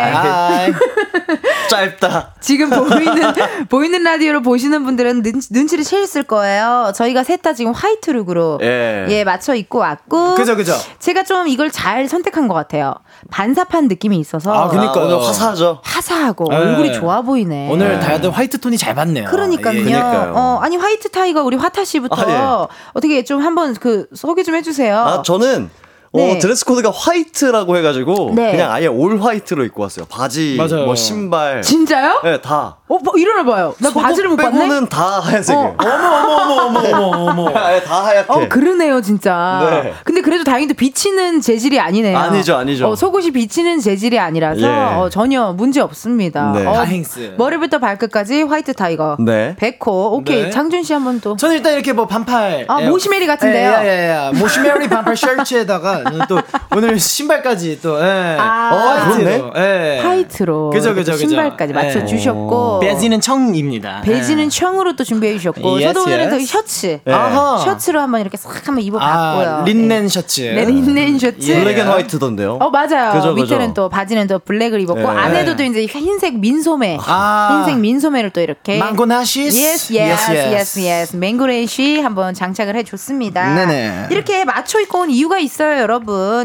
S6: 짧다.
S1: 지금 보이는 보이는 라디오로 보시는 분들은 눈, 눈치를 채셨을 거예요. 저희가 셋 다 지금 화이트 룩으로 예. 예 맞춰 입고 왔고.
S6: 그죠 그죠.
S1: 제가 좀 이걸 잘 선택한 것 같아요. 반사판 느낌이 있어서.
S6: 아 그러니까 오늘 화사하죠.
S1: 화사하고 네. 얼굴이 좋아 보이네.
S7: 오늘 다들 화이트 톤이 잘 맞네요.
S1: 그러니까요. 예. 어 아니 white tiger 우리 화타 씨부터 아, 예. 어떻게 좀 한번 그 소개 좀 해주세요.
S6: 아 저는 어, 네. 어, 드레스 코드가 화이트라고 해가지고 네. 그냥 아예 all white로 입고 왔어요. 바지, 맞아요. 뭐 신발.
S1: 진짜요?
S6: 네, 다.
S1: 어, 뭐 일어나 봐요. 나 바지를 못 봤네.
S6: 빼고는 다 하얀색이에요.
S7: 어. 어머 어머 어머 어머 어머.
S6: 아예 다 하얗게.
S1: 어, 그러네요, 진짜. 네. 근데 그래도 다행히도 비치는 재질이 아니네요.
S6: 아니죠, 아니죠.
S1: 어, 속옷이 비치는 재질이 아니라서 예. 어, 전혀 문제 없습니다.
S7: 네. 어, 다행스.
S1: 머리부터 발끝까지 white tiger. 네. 백호. 오케이, 네. 장준 씨 한번 또.
S7: 저는 일단 이렇게 뭐 반팔.
S1: 아, 모시메리 같은데요.
S7: 예, 예, 예. 모시메리 반팔 셔츠에다가 또 오늘 신발까지 또 예.
S1: 아,
S6: 어,
S7: 화이트로. 예.
S1: 화이트로
S7: 그죠, 그죠, 그죠.
S1: 신발까지 맞춰
S7: 예.
S1: 주셨고
S7: 배지는 청입니다.
S1: 배지는 청으로 또 준비해 주셨고
S7: Yes,
S1: 저도
S7: yes.
S1: 또 셔츠
S6: 네.
S7: 아하.
S1: 셔츠로 한번 이렇게 싹 한번 입어 봤고요.
S7: 아, 린넨 셔츠.
S1: 네, 린넨 셔츠.
S7: 예.
S6: black and white던데요.
S1: 어 맞아요.
S6: 그죠, 그죠.
S1: 밑에는 또 바지는 또 블랙을 입었고
S6: 네.
S1: 안에도 또 이제 흰색 민소매,
S7: 아.
S1: 흰색 민소매를 또 이렇게
S7: 망고나시스.
S1: Yes, yes, yes, yes. 맹고레이시 한번 장착을 해 줬습니다.
S7: 네네.
S1: 이렇게 맞춰 입고 온 이유가 있어요, 여러분.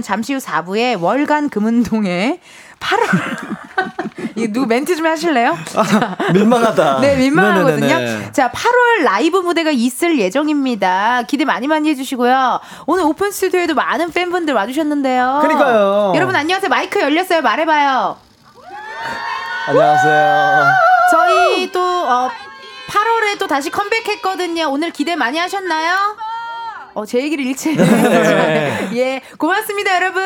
S1: 잠시 후 4부에 월간 금은동에 8월 이거 누구 멘트 좀 하실래요?
S6: 민망하다.
S1: 네, 민망하거든요.
S7: 네네네네.
S1: 자, 8월 라이브 무대가 있을 예정입니다. 기대 많이 많이 해주시고요. 오늘 오픈 스튜디오에도 많은 팬분들 와주셨는데요.
S7: 그러니까요.
S1: 여러분 안녕하세요. 마이크 열렸어요. 말해봐요.
S6: 안녕하세요.
S1: 저희 또 어, 8월에 또 다시 컴백했거든요. 오늘 기대 많이 하셨나요? 어, 제 얘기를 잃지. 예, 고맙습니다, 여러분.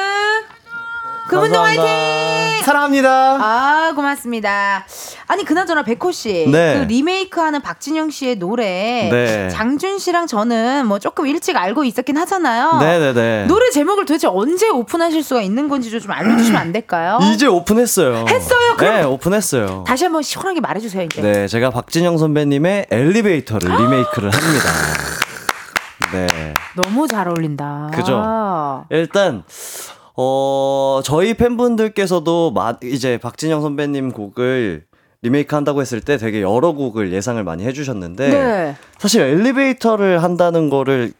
S1: 금운동 화이팅!
S7: 사랑합니다.
S1: 아, 고맙습니다. 아니, 그나저나 백호 씨.
S6: 네.
S1: 그 리메이크 하는 박진영 씨의 노래.
S6: 네.
S1: 장준 씨랑 저는 뭐 조금 일찍 알고 있었긴 하잖아요.
S6: 네네네.
S1: 노래 제목을 도대체 언제 오픈하실 수가 있는 건지 좀 알려주시면 안 될까요?
S6: 이제 오픈했어요.
S1: 했어요? 그럼-
S6: 네, 오픈했어요.
S1: 다시 한번 시원하게 말해주세요, 이제.
S6: 네, 제가 박진영 선배님의 엘리베이터를 리메이크를 합니다. 네.
S1: 너무 잘 어울린다.
S6: 그죠? 일단 어 저희 팬분들께서도 마, 이제 박진영 선배님 곡을 리메이크 한다고 했을 때 되게 여러 곡을 예상을 많이 해주셨는데
S1: 네.
S6: 사실 엘리베이터를 한다는 거를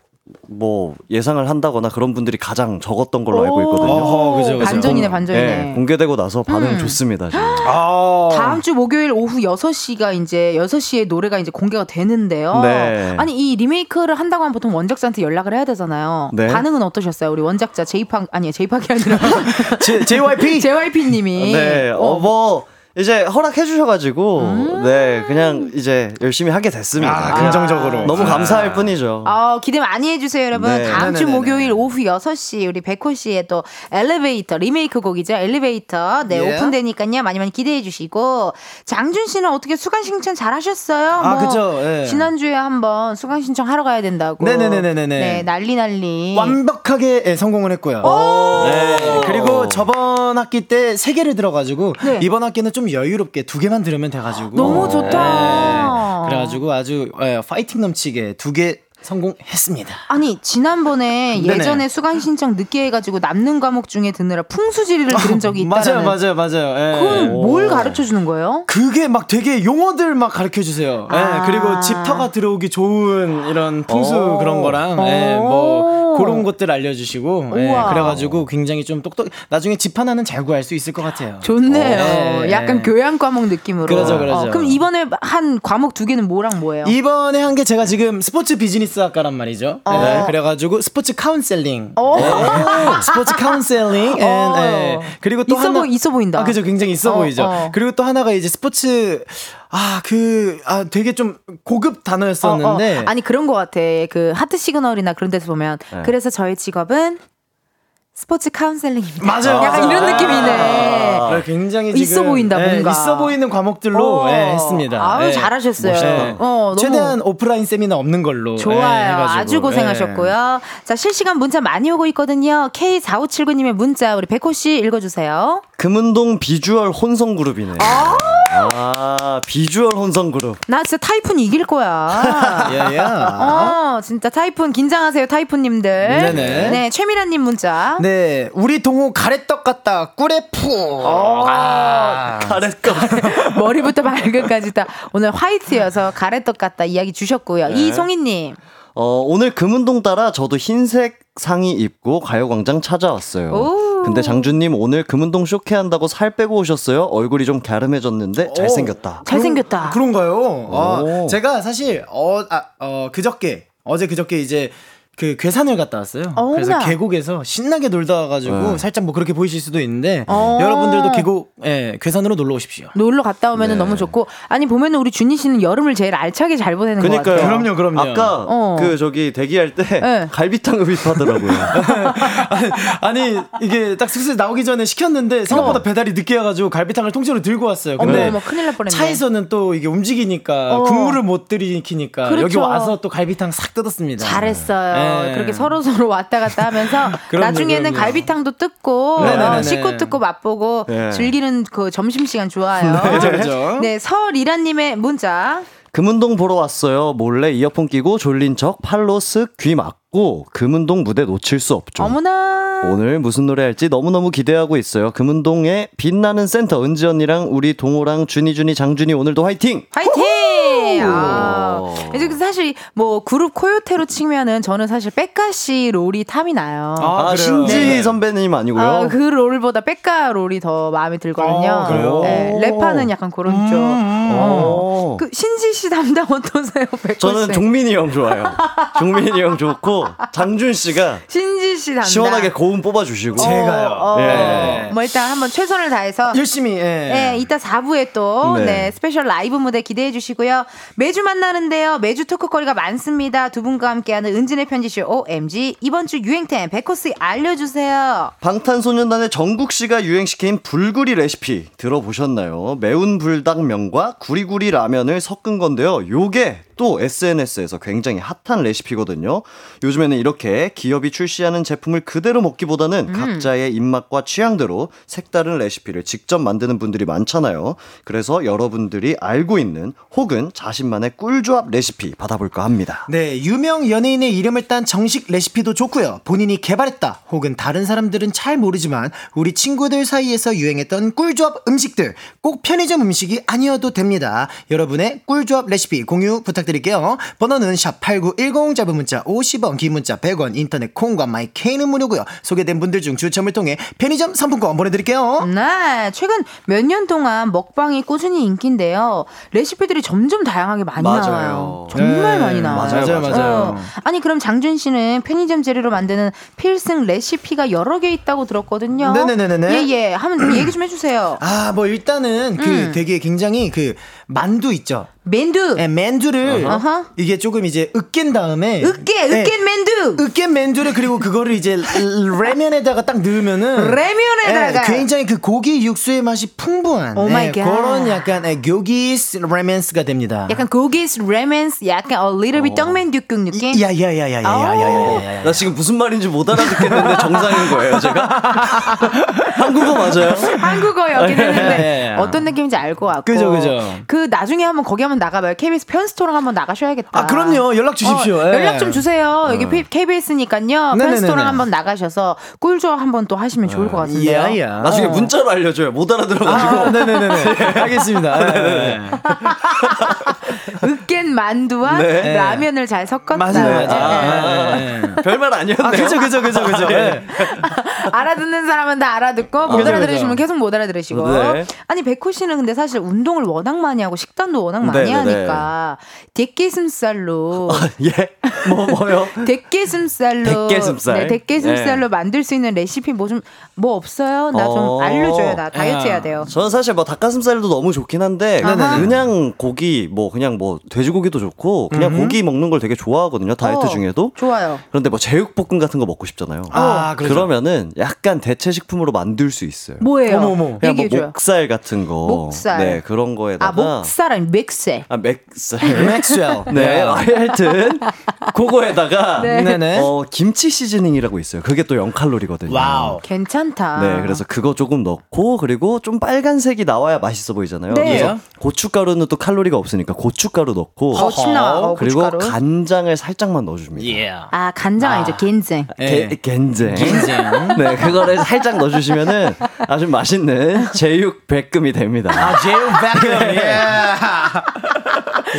S6: 뭐 예상을 한다거나 그런 분들이 가장 적었던 걸로 알고 있거든요.
S7: 어허, 그죠, 그죠.
S1: 반전이네,
S6: 공-
S1: 반전이네.
S6: 네, 공개되고 나서 반응
S1: 음.
S6: 좋습니다. 지금.
S7: 아.
S1: 다음 주 목요일 오후 6시가 이제 6시에 노래가 이제 공개가 되는데요.
S6: 네.
S1: 아니 이 리메이크를 한다고 하면 보통 원작자한테 연락을 해야 되잖아요.
S6: 네.
S1: 반응은 어떠셨어요? 우리 원작자 제이팍 아니 제이팍이 아니라
S7: J, JYP.
S1: JYP 님이
S6: 네, 어, 뭐 이제 허락해 주셔가지고
S1: 음.
S6: 네 그냥 이제 열심히 하게 됐습니다.
S7: 아, 긍정적으로.
S6: 너무
S7: 아.
S6: 감사할 뿐이죠.
S1: 어, 기대 많이 해주세요, 여러분.
S6: 네.
S1: 다음 주
S7: 네네네네.
S1: 목요일 오후 6시, 우리 백호 씨의 또 엘리베이터, 리메이크 곡이죠. 엘리베이터. 네,
S7: 예.
S1: 오픈되니까요. 많이 많이 기대해 주시고. 장준 씨는 어떻게 수강 신청 잘 하셨어요?
S7: 아, 그죠, 예.
S1: 지난주에 한번 수강 신청 하러 가야 된다고.
S7: 네네네네네.
S1: 네, 난리 난리.
S7: 완벽하게 예, 성공을 했고요. 네. 그리고 저번 학기 때 세 개를 들어가지고
S1: 네.
S7: 이번 학기는 좀 여유롭게 두 개만 들으면 돼가지고
S1: 너무 좋다.
S7: 네. 그래가지고 아주 예, 파이팅 넘치게 두개 성공했습니다.
S1: 아니 지난번에
S7: 네네.
S1: 예전에 수강 신청 늦게 해가지고 남는 과목 중에 듣느라 풍수지리를 들은 적이 있다는.
S7: 맞아요, 맞아요, 맞아요. 예.
S1: 그건 뭘 가르쳐 주는 거예요?
S7: 그게 막 되게 용어들 막 가르쳐 주세요. 예,
S1: 아.
S7: 그리고 집터가 들어오기 좋은 이런 풍수
S6: 오.
S7: 그런 거랑 예,
S1: 오.
S7: 뭐 그런 것들 알려주시고 예. 그래가지고 굉장히 좀 똑똑. 나중에 집 하나는 잘 구할 수 있을 것 같아요.
S1: 좋네요.
S7: 네.
S1: 약간 교양 과목 느낌으로.
S7: 그러죠, 그러죠.
S1: 어, 그럼 이번에 한 과목 두 개는 뭐랑 뭐예요?
S7: 이번에 한 게 제가 지금 스포츠 비즈니스 학과란 말이죠.
S1: 어.
S7: 네, 그래가지고 스포츠 카운셀링,
S1: 오.
S7: 네, 스포츠 카운셀링,
S1: 어.
S7: 네. 그리고 또
S1: 있어
S7: 하나
S1: 보- 있어 보인다.
S7: 아, 그죠, 굉장히 있어
S1: 어,
S7: 보이죠.
S1: 어.
S7: 그리고 또 하나가 이제 스포츠 아 그 아 되게 좀 고급 단어였었는데
S1: 어, 어. 아니 그런 것 같아. 그 하트 시그널이나 그런 데서 보면
S6: 네.
S1: 그래서 저의 직업은 스포츠 카운셀링입니다.
S7: 맞아요.
S1: 약간
S7: 맞아요.
S1: 이런 느낌이네.
S7: 아, 굉장히
S1: 있어 보인다,
S7: 예,
S1: 뭔가.
S7: 있어 보이는 과목들로
S1: 어.
S7: 예, 했습니다.
S1: 아유,
S7: 예.
S1: 잘하셨어요.
S7: 멋있다.
S1: 어, 너무-
S7: 최대한 오프라인 세미나 없는 걸로 예,
S1: 좋아요.
S7: 해가지고.
S1: 아주 고생하셨고요. 자, 실시간 문자 많이 오고 있거든요. K4579님의 문자, 우리 백호 씨 읽어주세요.
S6: 금은동 비주얼 혼성 그룹이네. 아, 비주얼 혼성 그룹.
S1: 나 진짜 타이푼 이길 거야.
S7: 예, 예.
S1: 어, 진짜 타이푼 긴장하세요, 타이푼 님들.
S7: 네네.
S1: 네, 최미란 님 문자.
S7: 네, 우리 동호 가래떡 같다. 꿀에 푸. 아.
S6: 가래떡.
S1: 머리부터 발끝까지 다 오늘 화이트여서 가래떡 같다 이야기 주셨고요.
S7: 네.
S1: 이송희 님.
S6: 어, 오늘 금은동 따라 저도 흰색 상의 입고 가요광장 찾아왔어요.
S1: 오.
S6: 근데 장준님 오늘 금은동 쇼케한다고 살 빼고 오셨어요? 얼굴이 좀 갸름해졌는데 잘생겼다.
S1: 잘생겼다.
S7: 그런 가요? 아,
S6: 오.
S7: 제가 사실 어, 아, 어 그저께 어제 그저께 이제 그 괴산을 갔다 왔어요.
S1: 어머나.
S7: 그래서 계곡에서 신나게 놀다 와가지고
S6: 네.
S7: 살짝 뭐 그렇게 보이실 수도 있는데
S1: 어.
S7: 여러분들도 계곡 예, 괴산으로 놀러 오십시오.
S1: 놀러 갔다 오면 은
S6: 네.
S1: 너무 좋고 아니 보면은 우리 준희 씨는 여름을 제일 알차게 잘 보내는 것
S6: 그러니까요.
S1: 같아요.
S7: 그럼요, 그럼요.
S6: 아까
S1: 어.
S6: 그 저기 대기할 때
S1: 네.
S6: 갈비탕 흡입하더라고요.
S7: 아니 이게 딱 슬슬 나오기 전에 시켰는데 생각보다 배달이 늦게 와가지고 갈비탕을 통째로 들고 왔어요. 근데
S1: 어머 큰일 날 뻔했네.
S7: 차에서는 또 이게 움직이니까
S1: 어.
S7: 국물을 못 들이키니까
S1: 그렇죠.
S7: 여기 와서 또 갈비탕 싹 뜯었습니다.
S1: 잘했어요.
S7: 네. 네.
S1: 그렇게 서로 서로 왔다 갔다 하면서
S7: 그럼요,
S1: 나중에는
S7: 그럼요.
S1: 갈비탕도 뜯고
S7: 네네네네.
S1: 어, 씻고 뜯고 맛보고
S6: 네.
S1: 즐기는 그 점심 시간 좋아요.
S7: 그죠, 그죠.
S1: 네, 설이라님의 문자.
S6: 금운동 보러 왔어요. 몰래 이어폰 끼고 졸린 척 팔로 쓱 귀 막고 금운동 무대 놓칠 수 없죠.
S1: 어머나.
S6: 오늘 무슨 노래 할지 너무너무 기대하고 있어요. 금운동의 빛나는 센터 은지 언니랑 우리 동호랑 준이 준이 장준이 오늘도 화이팅!
S1: 화이팅! 아, 이제 그 사실 뭐 그룹 코요테로 치면은 저는 사실 백가 씨 롤이 탐이 나요.
S6: 아,
S7: 그래요?
S6: 신지
S1: 네.
S6: 선배님 아니고요.
S1: 아, 그 롤보다 백가 롤이 더 마음에 들거든요.
S7: 아, 그래요?
S1: 네, 랩하는 약간 그런 쪽. 어.
S6: 어.
S1: 그 신지 씨 담당 어떠세요, 백호
S6: 저는
S1: 씨?
S6: 종민이 형 좋아요. 종민이 형 좋고 장준 씨가
S1: 신지 씨 담당.
S6: 시원하게 고음 뽑아주시고.
S7: 제가요.
S1: 어, 어.
S6: 예.
S1: 뭐 일단 한번 최선을 다해서
S7: 열심히 예.
S1: 네, 이따 4부에 또
S6: 네.
S1: 네. 스페셜 라이브 무대 기대해 주시고요. 매주 만나는 데요. 매주 토크거리가 많습니다. 두 분과 함께하는 은지네 편집숍 OMG 이번 주 유행템 백호 씨 알려주세요.
S6: 방탄소년단의 정국 씨가 유행시킨 불구리 레시피 들어보셨나요? 매운 불닭면과 구리구리 라면을 섞은 건데요. 요게 또 SNS에서 굉장히 핫한 레시피거든요. 요즘에는 이렇게 기업이 출시하는 제품을 그대로 먹기보다는 각자의 입맛과 취향대로 색다른 레시피를 직접 만드는 분들이 많잖아요. 그래서 여러분들이 알고 있는 혹은 자신만의 꿀조합 레시피 받아볼까 합니다.
S7: 네, 유명 연예인의 이름을 딴 정식 레시피도 좋고요. 본인이 개발했다. 혹은 다른 사람들은 잘 모르지만 우리 친구들 사이에서 유행했던 꿀조합 음식들 꼭 편의점 음식이 아니어도 됩니다. 여러분의 꿀조합 레시피 공유 부탁드릴게요. 번호는 샵8910 짧은 문자 50원, 긴 문자 100원, 인터넷 콩과 마이케이는 무료고요. 소개된 분들 중 추첨을 통해 편의점 상품권 보내드릴게요.
S1: 네, 최근 몇 년 동안 먹방이 꾸준히 인기인데요. 레시피들이 점점 다양하게 많이
S6: 맞아요.
S1: 나와요. 정말
S7: 네,
S1: 많이 나와요.
S7: 맞아요, 맞아요.
S1: 어. 아니 그럼 장준 씨는 편의점 재료로 만드는 필승 레시피가 여러 개 있다고 들었거든요.
S7: 네네네네네.
S1: 예예. 한번 좀 얘기 좀 해주세요.
S7: 아, 뭐 일단은 그
S1: 음.
S7: 되게 굉장히 그 만두 있죠.
S1: 맨두.
S7: 네, 맨두를
S1: 어허.
S7: 이게 조금 이제 으깬 다음에
S1: 으깨
S7: 네,
S1: 으깬 맨두.
S7: 으깬 맨두를 그리고 그거를 이제 레면에다가 딱 넣으면은
S1: 레면에다가.
S7: 네, 굉장히 그 고기 육수의 맛이 풍부한
S1: oh my god.
S7: 그런 약간 네, 고기스 레멘스가 됩니다.
S1: 약간 고기스 레몬스 약간 a little bit 떡맨두국 느낌.
S7: 야야야야야야야야야.
S6: 나 지금 무슨 말인지 못 알아듣겠는데 정상인 거예요, 제가? 한국어 맞아요?
S7: 예, 예,
S1: 했는데
S7: 예.
S1: 어떤 느낌인지 알 것 같고.
S7: 그죠, 그죠.
S1: 그 나중에 한번 거기 한번 나가봐요. KBS 편스토랑 한번 나가셔야겠다.
S7: 아, 그럼요. 연락 주십시오.
S1: 어,
S7: 예.
S1: 연락 좀 주세요. 여기 KBS니까요.
S7: 네네네네.
S1: 편스토랑 한번 나가셔서 꿀조합 한번 또 하시면 좋을 것 같은데요.
S7: 야야.
S6: 나중에 문자로 알려줘요. 못 알아들어가지고.
S7: 아, 네네네네. 알겠습니다. 네.
S1: 으깬 만두와
S6: 네.
S1: 라면을 잘 섞었다.
S7: 맞아요, 맞아요.
S1: 예.
S7: 네, 네.
S6: 별말 아니었네요.
S7: 아, 그죠, 그죠, 그죠, 그죠. 네.
S1: 알아듣는 사람은 다 알아듣고 못 알아들으시면. 계속 못 알아들으시고.
S6: 네.
S1: 아니 백호 씨는 근데 사실 운동을 워낙 많이 하고 식단도 워낙 많이
S6: 네, 네,
S1: 하니까 대게슴살로
S6: 예? 뭐, 뭐요?
S1: 대게슴살로
S6: 대게슴살?
S1: 네, 대게슴살로
S6: 네.
S1: 만들 수 있는 레시피 뭐좀뭐 없어요? 나좀
S6: 어.
S1: 알려줘요. 나 다이어트 해야 돼요.
S6: 저는 사실 뭐 닭가슴살도 너무 좋긴 한데
S1: 아하.
S6: 그냥 고기 뭐 그냥 뭐 돼지고기도 좋고 그냥 고기 먹는 걸 되게 좋아하거든요 다이어트
S1: 어,
S6: 중에도
S1: 좋아요.
S6: 그런데 뭐 제육볶음 같은 거 먹고 싶잖아요
S7: 아, 그렇죠.
S6: 그러면은 약간 대체 식품으로 만들 수 있어요
S1: 뭐예요?
S7: 어머, 어머.
S6: 그냥 뭐. 목살 같은 거
S1: 목살.
S6: 네 그런
S1: 아
S6: 거에다가
S1: 목살 아니 맥살.
S6: 아 맥살
S7: 맥스웰.
S6: 네 하여튼 그거에다가
S1: 네.
S7: 네네.
S6: 어 김치 seasoning이라고 있어요 그게 또 0칼로리거든요
S7: wow.
S1: 괜찮다.
S6: 네, 그래서 그거 조금 넣고 그리고 좀 빨간색이 나와야 맛있어 보이잖아요.
S1: 네.
S6: 그래서 고춧가루는 또 칼로리가 없으니까 고 춧가루 넣고
S1: 어, 침 나와. 어,
S6: 그리고
S1: 고춧가루.
S6: 간장을 살짝만 넣어줍니다.
S7: 예.
S1: 아 간장 아니죠 겐쟁.
S6: 게,
S7: 예.
S6: 겐쟁.
S7: 겐쟁.
S6: 네, 그거를 살짝 넣어주시면은 아주 맛있는 제육 백금이 됩니다.
S7: 아, 제육 백금. 예.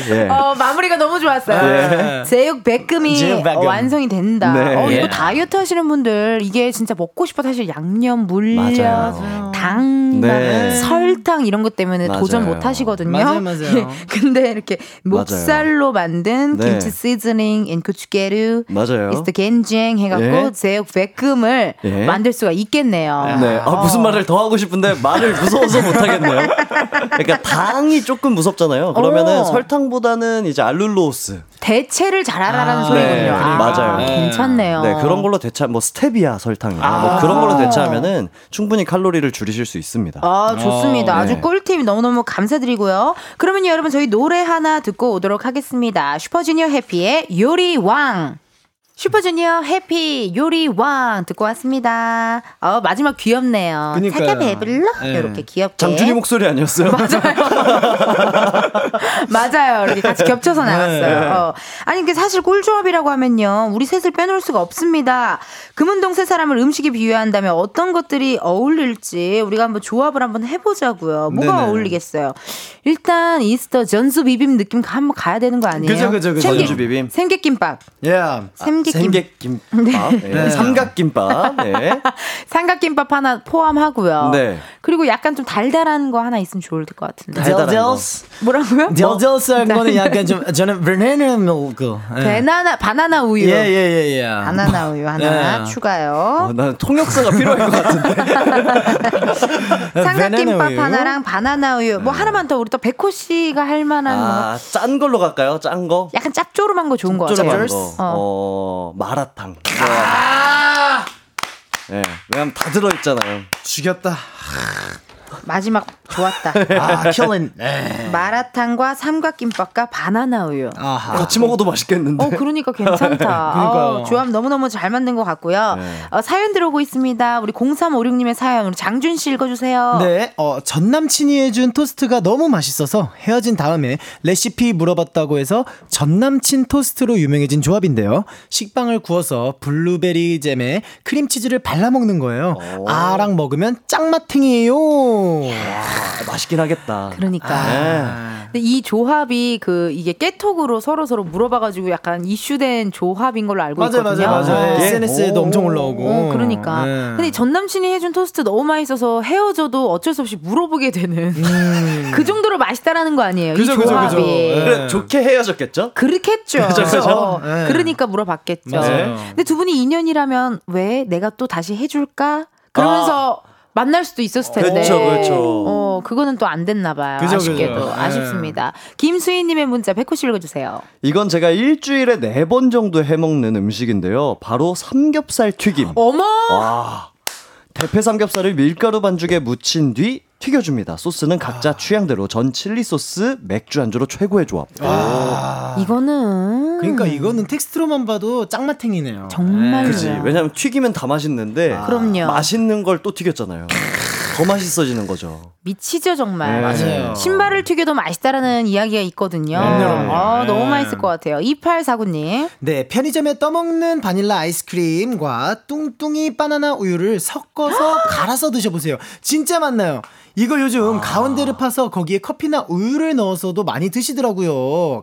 S6: 예.
S1: 어 마무리가 너무 좋았어요.
S7: 네.
S1: 제육 백금이
S7: 제육 백금.
S1: 어, 완성이 된다.
S6: 네.
S1: 어, 이거
S7: 예.
S1: 다이어트 하시는 분들 이게 진짜 먹고 싶어 사실 양념, 물엿. 당,
S6: 네.
S1: 설탕 이런 것 때문에
S6: 맞아요.
S1: 도전 못 하시거든요.
S7: 맞아요, 맞아요.
S1: 예. 근데 이렇게 목살로 만든
S6: 네.
S1: 김치 seasoning, 인쿠치게루,
S6: 맞아요.
S1: 이스트 겐쟁 해갖고
S6: 예.
S1: 제육 백금을
S6: 예.
S1: 만들 수가 있겠네요.
S6: 네. 아, 무슨 말을 더 하고 싶은데 말을 무서워서 못 하겠네요. 그러니까 당이 조금 무섭잖아요. 그러면은
S1: 어.
S6: 설탕보다는 이제 알룰로스.
S1: 대체를 잘하라는
S7: 아,
S1: 소리군요.
S6: 네,
S1: 아,
S6: 맞아요.
S1: 괜찮네요.
S6: 네, 그런 걸로 대체 뭐 스테비아 설탕이나
S1: 아.
S6: 뭐 그런 걸로 대체하면은 충분히 칼로리를 줄이실 수 있습니다.
S1: 아, 좋습니다.
S6: 어,
S1: 아주
S6: 네.
S1: 꿀팁 너무너무 감사드리고요. 그러면 여러분 저희 노래 하나 듣고 오도록 하겠습니다. 슈퍼주니어 해피의 요리왕. 슈퍼주니어 해피 요리 왕 듣고 왔습니다. 어, 마지막 귀엽네요. 자기야 배불러?
S7: 네.
S1: 이렇게 귀엽게.
S6: 장준이 목소리 아니었어요?
S1: 맞아요. 이렇게 같이 겹쳐서
S7: 네.
S1: 나갔어요. 어. 아니, 그 사실 꿀조합이라고 하면요. 우리 셋을 빼놓을 수가 없습니다. 금운동 세 사람을 음식에 비유한다면 어떤 것들이 어울릴지 우리가 한번 조합을 한번 해보자고요. 뭐가
S7: 네네.
S1: 어울리겠어요? 일단 이스터 전수 비빔 느낌 한번 가야 되는 거 아니에요?
S7: 그죠, 그죠, 그죠.
S6: 전수 비빔.
S1: 생계김밥.
S7: 예.
S1: 생계김.
S6: 삼각김밥, 네. 삼각김밥, 네.
S1: 삼각김밥 하나 포함하고요.
S6: 네.
S1: 그리고 약간 좀 달달한 거 하나 있으면 좋을 것 같은데.
S6: 달달한 거.
S1: 뭐라고요?
S7: 델델스한 거는 약간 좀 저는 바나나 밀크. 예.
S1: 바나나 바나나 우유.
S7: 예, 예, 예, 예.
S1: 바나나 우유 하나
S7: 예.
S1: 추가요.
S6: 어, 난 통역사가 필요할 것 같은데.
S1: 삼각김밥. 하나랑 바나나 우유. 뭐 하나만 더 우리 또 백호 씨가 할 만한 뭐
S6: 아, 짠 걸로 갈까요? 짠 거?
S1: 약간 짭조름한 거 좋은 거 같아요.
S6: 거.
S1: 어.
S6: 어, 마라탕.
S7: 아!
S6: 네, 왜냐면 다 들어있잖아요.
S7: 죽였다.
S1: 마지막 좋았다.
S7: 아, killing. 네.
S1: 마라탕과 삼각김밥과 바나나 우유.
S7: 아하.
S6: 같이 먹어도 맛있겠는데.
S1: 어, 그러니까 괜찮다.
S7: 그러니까요.
S1: 어, 조합 너무너무 잘 만든 것 같고요.
S6: 네.
S1: 어, 사연 들어오고 있습니다. 우리 0356님의 사연, 우리 장준 씨 읽어주세요.
S7: 네, 어, 전 남친이 해준 토스트가 너무 맛있어서 헤어진 다음에 레시피 물어봤다고 해서 전 남친 토스트로 유명해진 조합인데요. 식빵을 구워서 블루베리 잼에 크림치즈를 발라 먹는 거예요. 아랑 먹으면 짱맛탱이에요.
S6: 아, 맛있긴 하겠다.
S1: 그러니까.
S6: 네.
S1: 근데 이 조합이 그 이게 깨톡으로 서로 서로 물어봐가지고 약간 이슈된 조합인 걸로 알고
S7: 맞아요,
S1: 있거든요.
S7: 맞아요, 맞아요.
S1: 어.
S6: 예.
S7: SNS에도
S6: 오.
S7: 엄청 올라오고.
S1: 어, 그러니까.
S7: 네.
S1: 근데 전 남친이 해준 토스트 너무 맛있어서 헤어져도 어쩔 수 없이 물어보게 되는 그 정도로 맛있다라는 거 아니에요.
S7: 음. 그죠,
S1: 이
S7: 그죠,
S1: 조합이.
S7: 그죠. 네.
S6: 그래, 좋게 헤어졌겠죠?
S1: 그렇겠죠.
S6: 그죠, 그죠.
S1: 어,
S7: 네.
S1: 그러니까 물어봤겠죠.
S7: 맞아요.
S1: 근데 두 분이 인연이라면 왜 내가 또 다시 해줄까? 그러면서 만날 수도 있었을 텐데.
S6: 그렇죠, 그렇죠.
S1: 어, 그거는 또 안 됐나 봐요.
S7: 그죠,
S1: 아쉽게도.
S7: 그죠. 네.
S1: 아쉽습니다. 김수희님의 문자 백호 씨 읽어주세요.
S6: 이건 제가 일주일에 네 번 정도 해먹는 음식인데요. 바로 삼겹살 튀김.
S1: 어머!
S6: 와. 대패 삼겹살을 밀가루 반죽에 묻힌 뒤 튀겨줍니다. 소스는 각자 취향대로 전 칠리 소스, 맥주 안주로 최고의 조합.
S1: 이거는.
S7: 그러니까 이거는 텍스트로만 봐도 짱맛탱이네요.
S1: 정말.
S6: 그지. 왜냐면 튀기면 다 맛있는데
S1: 그럼요.
S6: 맛있는 걸 또 튀겼잖아요. 더 맛있어지는 거죠.
S1: 미치죠, 정말.
S6: 네.
S7: 맞아요.
S1: 신발을 튀겨도 맛있다라는 이야기가 있거든요.
S7: 그럼요.
S1: 아, 너무
S7: 네.
S1: 맛있을 것 같아요. 2849님.
S7: 네, 편의점에 떠먹는 바닐라 아이스크림과 뚱뚱이 바나나 우유를 섞어서 갈아서 드셔보세요. 진짜 맛나요. 이거 요즘
S6: 아.
S7: 가운데를 파서 거기에 커피나 우유를 넣어서도 많이 드시더라고요.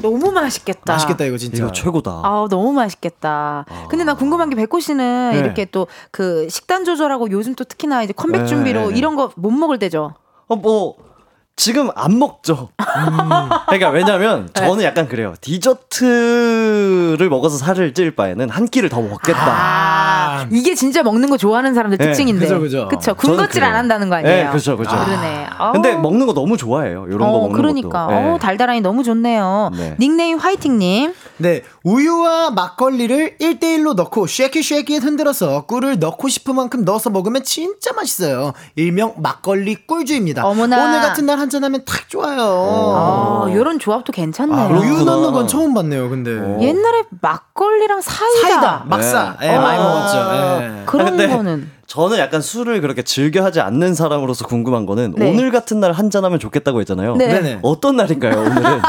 S7: 크,
S1: 너무 맛있겠다.
S7: 맛있겠다 이거 진짜.
S6: 이거 최고다.
S1: 아 너무 맛있겠다. 근데 나 궁금한 게 백호 씨는
S6: 네.
S1: 이렇게 또 그 식단 조절하고 요즘 또 특히나 이제 컴백
S6: 네.
S1: 준비로 이런 거 못 먹을 때죠.
S6: 어, 뭐, 지금 안 먹죠. 그러니까 왜냐면 저는 약간 그래요. 디저트를 먹어서 살을 찔 바에는 한 끼를 더 먹겠다.
S1: 아, 이게 진짜 먹는 거 좋아하는 사람들
S6: 네,
S1: 특징인데.
S7: 그죠, 그죠.
S1: 그쵸. 군것질 안. 한다는 거 아니에요?
S6: 네, 그죠, 그죠.
S1: 아, 그러네. 어.
S6: 근데 먹는 거 너무 좋아해요. 이런 거
S1: 어,
S6: 먹는
S1: 그러니까.
S6: 것도. 네.
S1: 어, 달달하니 너무 좋네요.
S6: 네.
S1: 닉네임 화이팅님.
S7: 네, 우유와 막걸리를 1대1로 넣고 shake it shake it 흔들어서 꿀을 넣고 싶은 만큼 넣어서 먹으면 진짜 맛있어요. 일명 막걸리 꿀주입니다.
S1: 어머나.
S7: 오늘 같은 날 한잔 하면 딱 좋아요.
S1: 아, 요런 조합도 괜찮네요.
S7: 아, 우유. 넣는 건 처음 봤네요, 근데.
S1: 옛날에 막걸리랑 사이다.
S7: 사이다, 막사. 예,
S1: 어.
S7: 많이 먹었죠. 예.
S1: 그런
S6: 근데
S1: 거는.
S6: 저는 약간 술을 그렇게 즐겨 하지 않는 사람으로서 궁금한 거는
S1: 네.
S6: 오늘 같은 날 한잔하면 좋겠다고 했잖아요.
S1: 네.
S7: 네네.
S6: 어떤 날인가요, 오늘은?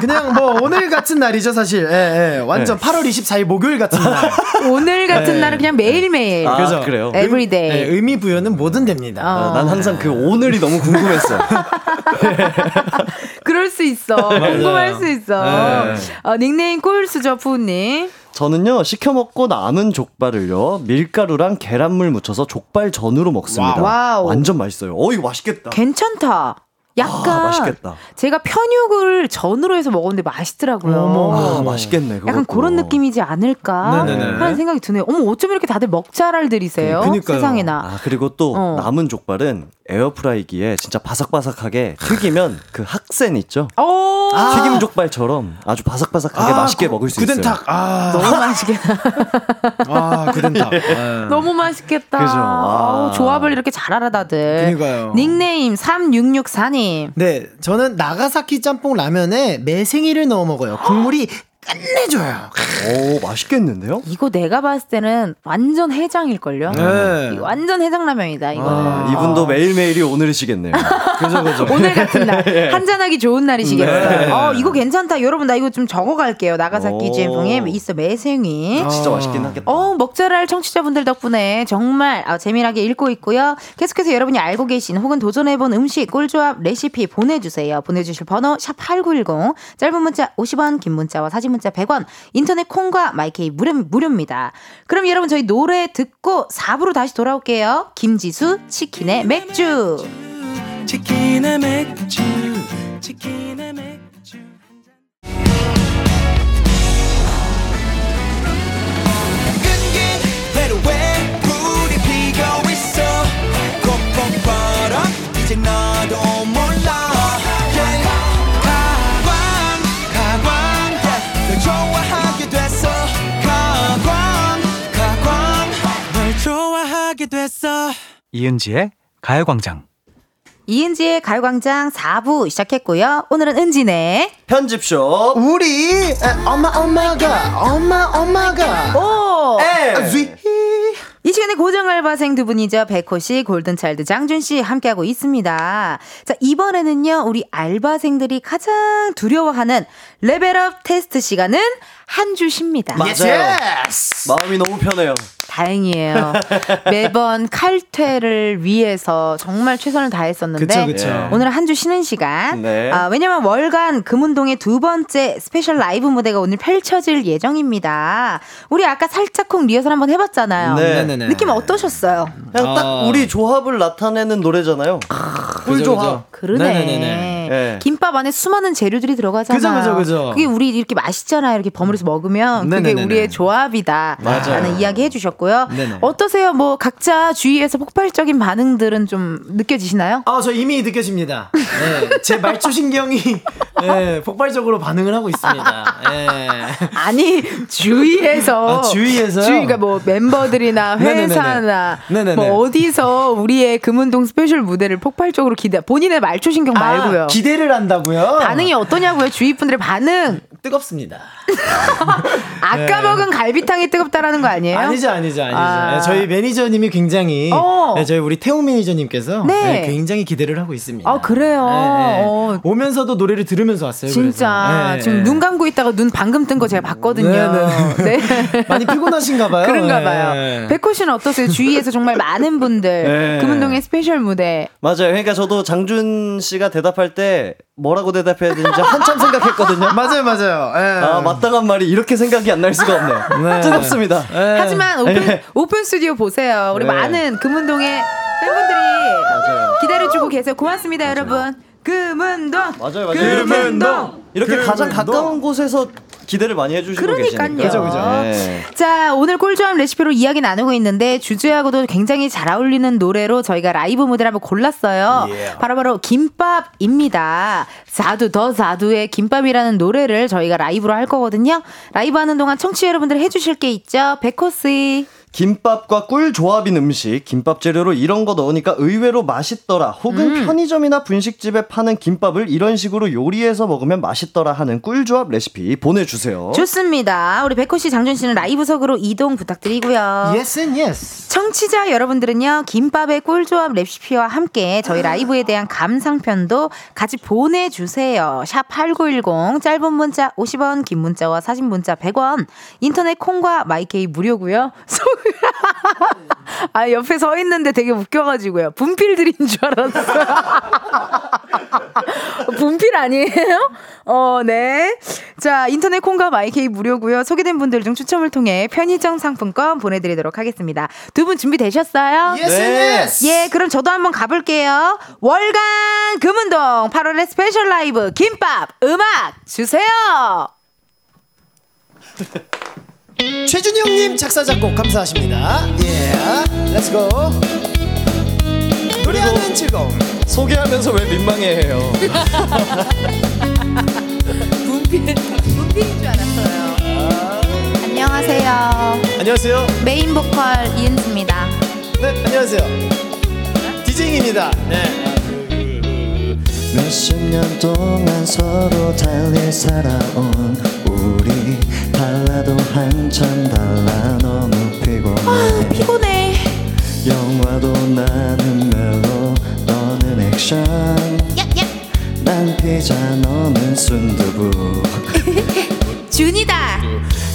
S7: 그냥 뭐 오늘 같은 날이죠, 사실. 예, 예. 완전 8월 24일 목요일 같은 날.
S1: 오늘 같은
S7: 네.
S1: 날은 그냥 매일매일.
S6: 아,
S7: 그죠?
S6: 그래요?
S1: everyday.
S7: 예, 의미 부여는 뭐든 됩니다.
S1: 어.
S6: 아, 난 항상 그 오늘이 너무 궁금했어.
S1: 그럴 수 있어. 궁금할 수 있어.
S7: 네.
S1: 어, 닉네임 꿀수저 푸님.
S6: 저는요 시켜 먹고 남은 족발을요 밀가루랑 계란물 묻혀서 족발 전으로 먹습니다.
S1: wow.
S6: 완전 맛있어요. 어 이거 맛있겠다.
S1: 괜찮다. 약간
S6: 아, 맛있겠다.
S1: 제가 편육을 전으로 해서 먹었는데 맛있더라고요.
S6: 아 맛있겠네.
S1: 약간
S6: 그것도.
S1: 그런 느낌이지 않을까
S7: 네네네.
S1: 하는 생각이 드네요. 어머 어쩜 이렇게 다들 먹잘알들이세요?
S7: 그니까요.
S1: 세상에나.
S6: 아 그리고 또
S1: 어.
S6: 남은 족발은 에어프라이기에 진짜 바삭바삭하게 튀기면 그 학센 있죠?
S1: 오,
S6: 튀김 족발처럼 아주 바삭바삭하게 맛있게
S7: 구-
S6: 먹을 수
S7: 구den탁.
S6: 있어요.
S7: 아,
S1: 너무 맛있겠다.
S7: 아, 구den탁. 예.
S1: 너무 맛있겠다.
S6: 그죠. 아.
S1: 조합을 이렇게 잘 알아 다들.
S7: 그니까요.
S1: 닉네임 3664님.
S7: 네, 저는 나가사키 짬뽕 라면에 매생이를 넣어 먹어요. 국물이 끝내줘요.
S6: 오, 맛있겠는데요?
S1: 이거 내가 봤을 때는 완전 해장일걸요?
S7: 네.
S1: 이거 완전 해장라면이다, 이거는.
S6: 아, 이분도 매일매일이 오늘이시겠네요.
S7: 그죠, 그죠.
S1: 오늘 같은 날 한잔하기 좋은 날이시겠어요.
S6: 네.
S1: 어 이거 괜찮다. 여러분 나 이거 좀 적어갈게요. 나가사키
S6: 오.
S1: 지엔풍의 있어 매생이.
S6: 진짜 맛있긴 하겠다.
S1: 어 먹자랄 청취자분들 덕분에 정말 아, 재미나게 읽고 있고요. 계속해서 여러분이 알고 계신 혹은 도전해본 음식 꿀조합 레시피 보내주세요. 보내주실 번호 샵 #8910 짧은 문자 50원, 긴 문자와 사진 문자 100원. 인터넷 콩과 마이케이 무료 무료입니다. 그럼 여러분 저희 노래 듣고 4부로 다시 돌아올게요. 김지수 치킨의 맥주.
S5: 치킨의 맥주 치킨의 맥주 너도 됐어
S8: 이은지의 가요광장.
S1: 이은지의 가요광장 4부 시작했고요. 오늘은 은지네.
S6: 편집숍.
S7: 우리 에, 엄마 엄마가 엄마 엄마가
S1: 오!
S7: 위
S1: 이 시간에 고정 알바생 두 분이죠. 백호 씨, 골든차일드 장준 씨 함께하고 있습니다. 자, 이번에는요, 우리 알바생들이 가장 두려워하는 level up 테스트 시간은 한 주 쉽니다.
S6: 맞아요. 마음이 너무 편해요.
S1: 다행이에요. 매번 칼퇴를 위해서 정말 최선을 다했었는데
S7: 그쵸 그쵸.
S1: 오늘 한 주 쉬는 시간.
S6: 네.
S1: 아, 왜냐면 월간 금운동의 두 번째 special 라이브 무대가 오늘 펼쳐질 예정입니다. 우리 아까 살짝쿵 리허설 한번 해봤잖아요.
S6: 네.
S7: 네네네.
S1: 느낌 어떠셨어요?
S6: 그냥 딱
S7: 아.
S6: 우리 조합을 나타내는 노래잖아요. 꿀 조합.
S1: 그러네.
S7: 네네네네.
S6: 네.
S1: 김밥 안에 수많은 재료들이 들어가잖아요.
S7: 그죠, 그죠, 그죠.
S1: 그게 우리 이렇게 맛있잖아요. 이렇게 버무려서 먹으면 그게
S7: 네네네네.
S1: 우리의 조합이다.
S6: 맞아요.
S1: 라는 이야기 해주셨고요.
S7: 네네.
S1: 어떠세요? 뭐 각자 주위에서 폭발적인 반응들은 좀 느껴지시나요?
S7: 아, 저 이미 느껴집니다. 네, 제 말초 신경이 네, 폭발적으로 반응을 하고 있습니다. 네.
S1: 아니 주위에서
S7: 아, 주위에서요?
S1: 주위가 뭐 멤버들이나
S7: 네네네네.
S1: 회사나
S7: 네네네.
S1: 뭐 어디서 우리의 금운동 special 무대를 폭발적으로 기대 본인의 말초 신경 말고요.
S7: 아, 기대를 한다고요?
S1: 반응이 어떠냐고요? 주위 분들의 반응.
S7: 뜨겁습니다.
S1: 아까 먹은 갈비탕이 뜨겁다라는 거 아니에요?
S7: 네. 아니죠, 아니죠, 아니죠.
S1: 아.
S7: 네, 저희 매니저님이 굉장히,
S1: 어.
S7: 네, 저희 우리 태웅 매니저님께서
S1: 네.
S7: 네, 굉장히 기대를 하고 있습니다.
S1: 아, 그래요?
S7: 네, 네.
S1: 어.
S7: 오면서도 노래를 들으면서 왔어요.
S1: 진짜.
S7: 네,
S1: 지금
S7: 네.
S1: 눈 감고 있다가 눈 방금 뜬 거 제가 봤거든요.
S7: 네,
S1: 네.
S7: 네. 많이 피곤하신가 봐요.
S1: 그런가
S7: 네.
S1: 봐요. 백호 씨는 어떠세요? 주위에서 정말 많은 분들
S6: 네.
S1: 금운동의 special 무대
S6: 맞아요. 그러니까 저도 장준 씨가 대답할 때 뭐라고 대답해야 되는지 한참 생각했거든요.
S7: 맞아요, 맞아요. 예.
S6: 아, 마땅한 말이 이렇게 생각이 안 날 수가 없네요.
S7: 네.
S6: 뜨겁습니다.
S7: 예.
S1: 하지만 오픈,
S6: 네.
S1: 오픈 스튜디오 보세요. 우리
S6: 네.
S1: 많은 금운동의 팬분들이
S6: 맞아요.
S1: 기다려주고 계세요. 고맙습니다, 여러분. 금운동.
S6: 맞아요, 맞아요.
S1: 금운동.
S6: 이렇게
S7: 그
S6: 가장? 가까운 곳에서 기대를 많이 해주시고
S1: 그러니까요.
S6: 계시니까.
S7: 그죠, 그죠.
S6: 네.
S1: 자, 오늘 꿀조합 레시피로 이야기 나누고 있는데 주제하고도 굉장히 잘 어울리는 노래로 저희가 라이브 무대를 한번 골랐어요. 바로바로 김밥입니다. 자두 더 자두의 김밥이라는 노래를 저희가 라이브로 할 거거든요. 라이브 하는 동안 청취 자 여러분들 해주실 게 있죠. 백호 씨.
S6: 김밥과 꿀 조합인 음식, 김밥 재료로 이런 거 넣으니까 의외로 맛있더라. 혹은
S1: 음.
S6: 편의점이나 분식집에 파는 김밥을 이런 식으로 요리해서 먹으면 맛있더라 하는 꿀 조합 레시피 보내주세요.
S1: 좋습니다. 우리 백호 씨, 장준 씨는 라이브석으로 이동 부탁드리고요.
S7: Yes and yes.
S1: 청취자 여러분들은요, 김밥의 꿀 조합 레시피와 함께 저희 라이브에 대한 감상편도 같이 보내주세요. 샵 8910, 짧은 문자 50원, 긴 문자와 사진 문자 100원, 인터넷 콩과 마이케이 무료고요 아, 옆에 서 있는데 되게 웃겨가지고요. 분필들인 줄 알았어요. 분필 아니에요? 어, 네. 자, 인터넷 콩과 마이케이 무료고요. 소개된 분들 중 추첨을 통해 편의점 상품권 보내드리도록 하겠습니다. 두 분 준비되셨어요?
S7: Yes
S6: 네.
S7: yes.
S1: 예, 그럼 저도 한번 가볼게요. 월간 금운동 8월의 special 라이브 김밥 음악 주세요.
S7: 최준영 님 작사 작곡 감사하십니다. 예, let's go. 노래하는 즐거움.
S6: 소개하면서 왜 민망해해요?
S1: 분필, 분필인 줄 알았어요. 안녕하세요.
S7: 안녕하세요.
S1: 메인 보컬 이은지입니다.
S7: 네, 안녕하세요. 디제잉입니다. 네.
S6: 몇십 년 동안 서로 달리 살아온 우리 달라도 한참 달라. 너무 피곤해.
S1: 피곤해.
S6: 영화도 나는 멜로 너는 액션. 난 피자 너는 순두부.
S1: 준이다.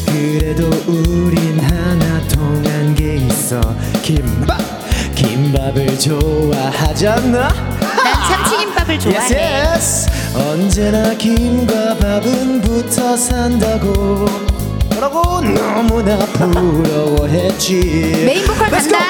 S7: 그래도 우린 하나 통한 게 있어. 김밥 김밥을 좋아하잖아
S1: 난 참치김밥을 좋아해.
S7: yes, yes. 언제나 김과 밥은 붙어 산다고 뭐라고 너무나 부러워했지
S1: 메인 보컬
S7: Let's
S1: 간다.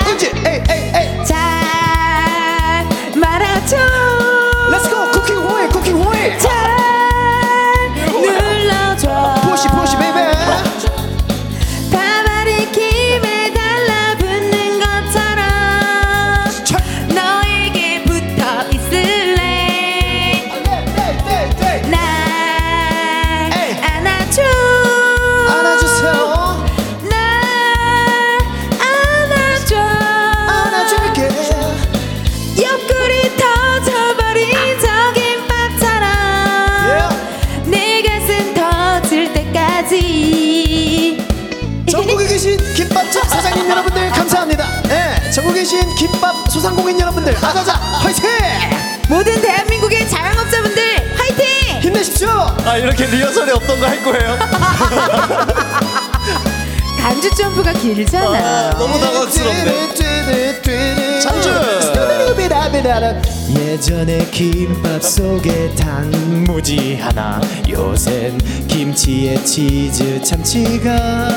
S7: 김치에 치즈 참치가.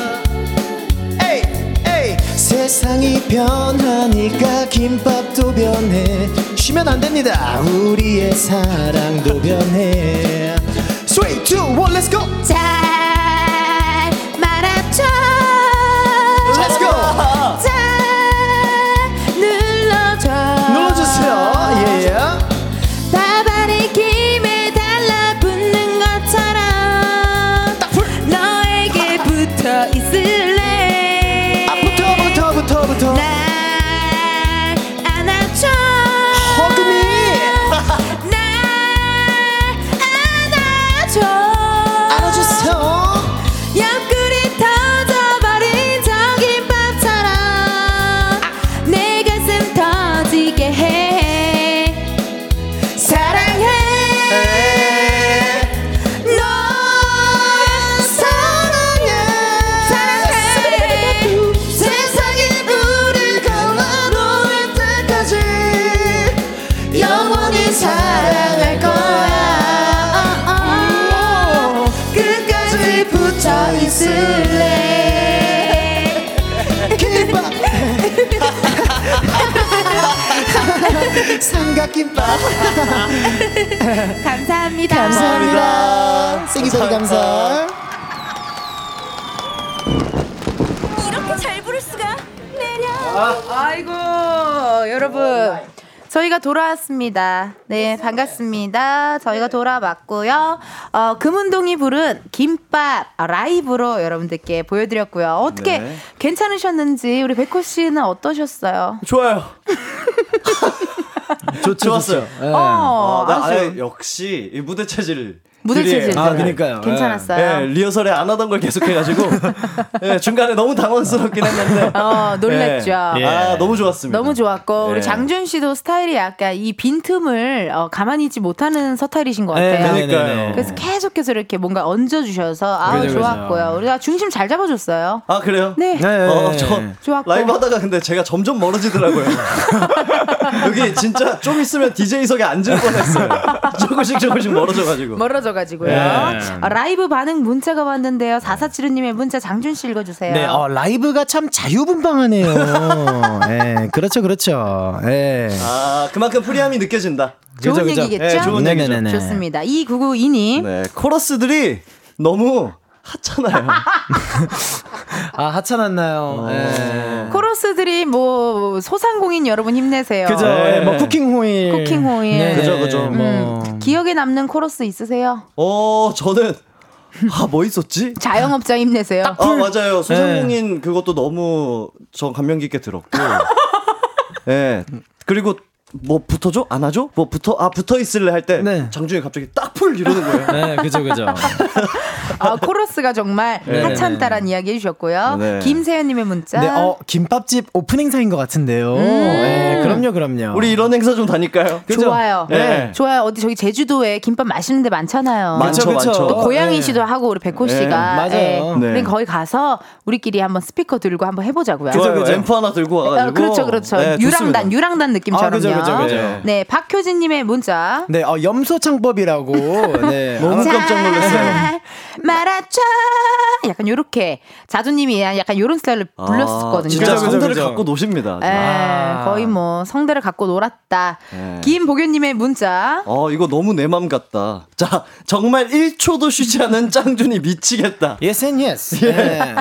S7: 에이 에이. 세상이 변하니까 김밥도 변해. 쉬면 안 됩니다. 우리의 사랑도 변해. 3, 2, 1, let's go 삼각김밥
S1: 감사합니다
S7: 감사합니다 생기소리 감사
S1: 이렇게 잘 부를 수가 내려 아이고 여러분 저희가 돌아왔습니다. 네, 반갑습니다. 저희가 돌아왔고요. 어, 금운동이 부른 김밥 라이브로 여러분들께 보여드렸고요. 어떻게
S6: 네.
S1: 괜찮으셨는지 우리 백호 씨는 어떠셨어요?
S6: 좋아요. 좋았어요.
S7: 네.
S1: 어,
S6: 아, 나 아예 역시 이 무대 체질
S1: 무대 체질.
S7: 아, 그러니까요.
S1: 괜찮았어요.
S6: 예, 리허설에 안 하던 걸 계속 해가지고 예, 중간에 너무 당황스럽긴 했는데
S1: 어, 놀랬죠.
S6: 예. 아 너무 좋았습니다.
S1: 너무 좋았고 우리
S6: 예.
S1: 장준 씨도 스타일이 약간 이 빈틈을 어, 가만히 있지 못하는 서타일이신 것
S7: 네,
S1: 같아요.
S7: 네,
S6: 그러니까요.
S1: 그래서 계속해서 이렇게 뭔가 얹어주셔서 아. 좋았고요. 우리가 중심 잘 잡아줬어요.
S6: 아 그래요?
S1: 네.
S7: 네.
S6: 어, 저
S1: 좋았고.
S6: 라이브 하다가 근데 제가 점점 멀어지더라고요. 여기 진짜 좀 있으면 DJ석에 앉을 뻔했어요. 조금씩 조금씩 멀어져가지고.
S1: 멀어져 가지고요.
S7: 네.
S1: 아, 라이브 반응 문자가 왔는데요. 4475님의 문자 장준 씨 읽어주세요.
S7: 네, 어, 라이브가 참 자유분방하네요. 예, 그렇죠, 그렇죠. 예.
S6: 아 그만큼 free함이 느껴진다.
S1: 좋은
S7: 그죠, 그죠.
S1: 얘기겠죠?
S6: 네, 좋은 얘기죠.
S1: 좋습니다. 2992님.
S6: 네 코러스들이 너무 하찮아요.
S7: 아, 하찮았나요?
S6: 어.
S7: 예.
S1: 코러스들이 뭐 소상공인 여러분 힘내세요.
S7: 그죠.
S6: 네.
S7: 예, 뭐 쿠킹 호일.
S1: 쿠킹 호일.
S7: 네,
S6: 그죠, 그죠.
S7: 뭐.
S1: 음, 기억에 남는 코러스 있으세요?
S6: 어 저는 아 뭐 있었지?
S1: 자영업자 힘내세요.
S6: 아 맞아요 소상공인 그것도 너무 저 감명 깊게 들었고 예 그리고 뭐 붙어줘? 안아줘? 뭐 붙어? 아 붙어 있을래 할때
S7: 네.
S6: 장준이 갑자기 딱 풀 이러는 거예요.
S7: 네, 그죠, 그죠.
S1: 아, 코러스가 정말
S6: 네.
S1: 하찮다란 이야기 해주셨고요.
S6: 네.
S1: 김세현님의 문자.
S7: 네, 어, 김밥집 오픈 행사인 것 같은데요.
S1: 음.
S7: 네, 그럼요, 그럼요.
S6: 우리 이런 행사 좀 다닐까요?
S7: 그죠?
S1: 좋아요.
S6: 네.
S1: 좋아요. 어디 저기 제주도에 김밥 맛있는 데 많잖아요.
S6: 많죠. 많죠.
S1: 또 고향이
S7: 네.
S1: 씨도 하고 우리 백호
S6: 네,
S1: 씨가
S7: 맞아요.
S1: 예.
S6: 네.
S1: 우리 거기 가서 우리끼리 한번 스피커 들고 한번 해보자고요.
S6: 좋아요.
S7: 그죠.
S6: 앰프 하나 들고 와가지고.
S1: 어, 그렇죠, 그렇죠.
S6: 네,
S1: 유랑단,
S6: 좋습니다.
S1: 유랑단 느낌처럼요.
S7: 아, 그죠, 그죠, 그죠.
S6: 네.
S1: 네, 박효진님의 문자.
S7: 네, 어, 염소 창법이라고. 네.
S6: 너무
S1: 잘
S6: 깜짝 놀랐어요.
S1: 말아줘. 약간 요렇게 자두님이 약간 요런 스타일로 불렀었거든요.
S6: 아, 진짜
S7: 그죠, 그죠,
S6: 성대를
S7: 그죠.
S6: 갖고 노십니다.
S1: 예,
S7: 아.
S1: 거의 뭐 성대를 갖고 놀았다.
S6: 네.
S1: 김보균님의 문자.
S6: 어, 이거 너무 내 맘 같다. 자, 정말 1초도 쉬지 않은 짱준이 미치겠다.
S7: Yes and yes. 네.